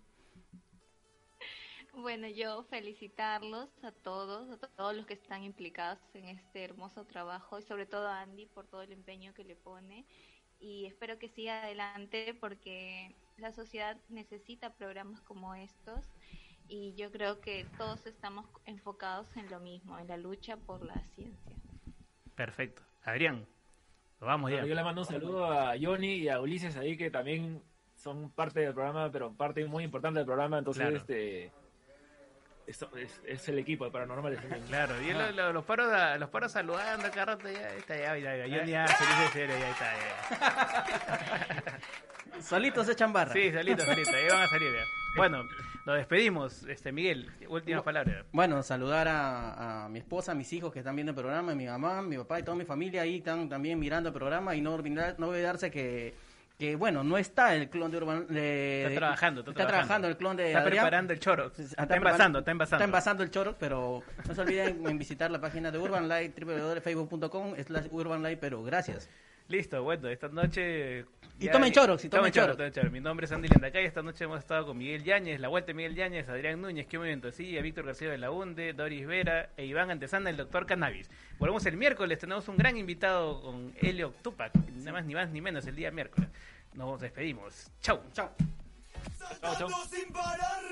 Bueno, yo felicitarlos a todos, a todos los que están implicados en este hermoso trabajo y sobre todo a Andy por todo el empeño que le pone y espero que siga adelante porque la sociedad necesita programas como estos y yo creo que todos estamos enfocados en lo mismo, en la lucha por la ciencia. Perfecto. Adrián. Vamos ya. Yo le mando un saludo a Johnny y a Ulises ahí que también son parte del programa, pero parte muy importante del programa, entonces Claro. este esto es, es el equipo de Paranormales. Claro, y Ah. lo- lo- los paros los paros saludando cada rato, ya está, ya, ya, ya, Johnny ya, feliz de serio, ya está, ya. Solitos se echan barra. Sí, solito, solito, ahí van a salir ya. Bueno, nos despedimos, este Miguel, últimas palabras. Bueno, saludar a, a mi esposa, a mis hijos que están viendo el programa, a mi mamá, mi papá y toda mi familia ahí están también mirando el programa y no, olvidar- no olvidarse que, que, bueno, no está el clon de Urban... de- Está trabajando, está, trabajando el clon de Está Adrián. preparando el choro. Está, envasando, está envasando. Está envasando el choro, pero no se olviden en visitar la página de Urban Light, www.facebook.com slash Urban Light, pero gracias. Listo, bueno, esta noche... Y tomen choros, y tomen choro, choros. choro. Mi nombre es Andy Landacay, esta noche hemos estado con Miguel Yáñez, la vuelta de Miguel Yáñez, Adrián Núñez, que momento sí, a Víctor García de la UNDE, Doris Vera e Iván Antesana, el doctor Cannabis. Volvemos el miércoles, tenemos un gran invitado con Helio Tupac, nada más ni más ni menos el día miércoles. Nos despedimos. Chau. Chau. Chau, chau. sin parar.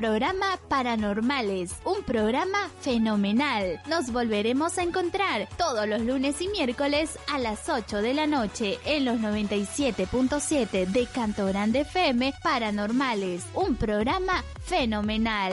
Programa Paranormales, un programa fenomenal. Nos volveremos a encontrar todos los lunes y miércoles a las 8 de la noche en los 97.7 de Canto Grande FM Paranormales, un programa fenomenal.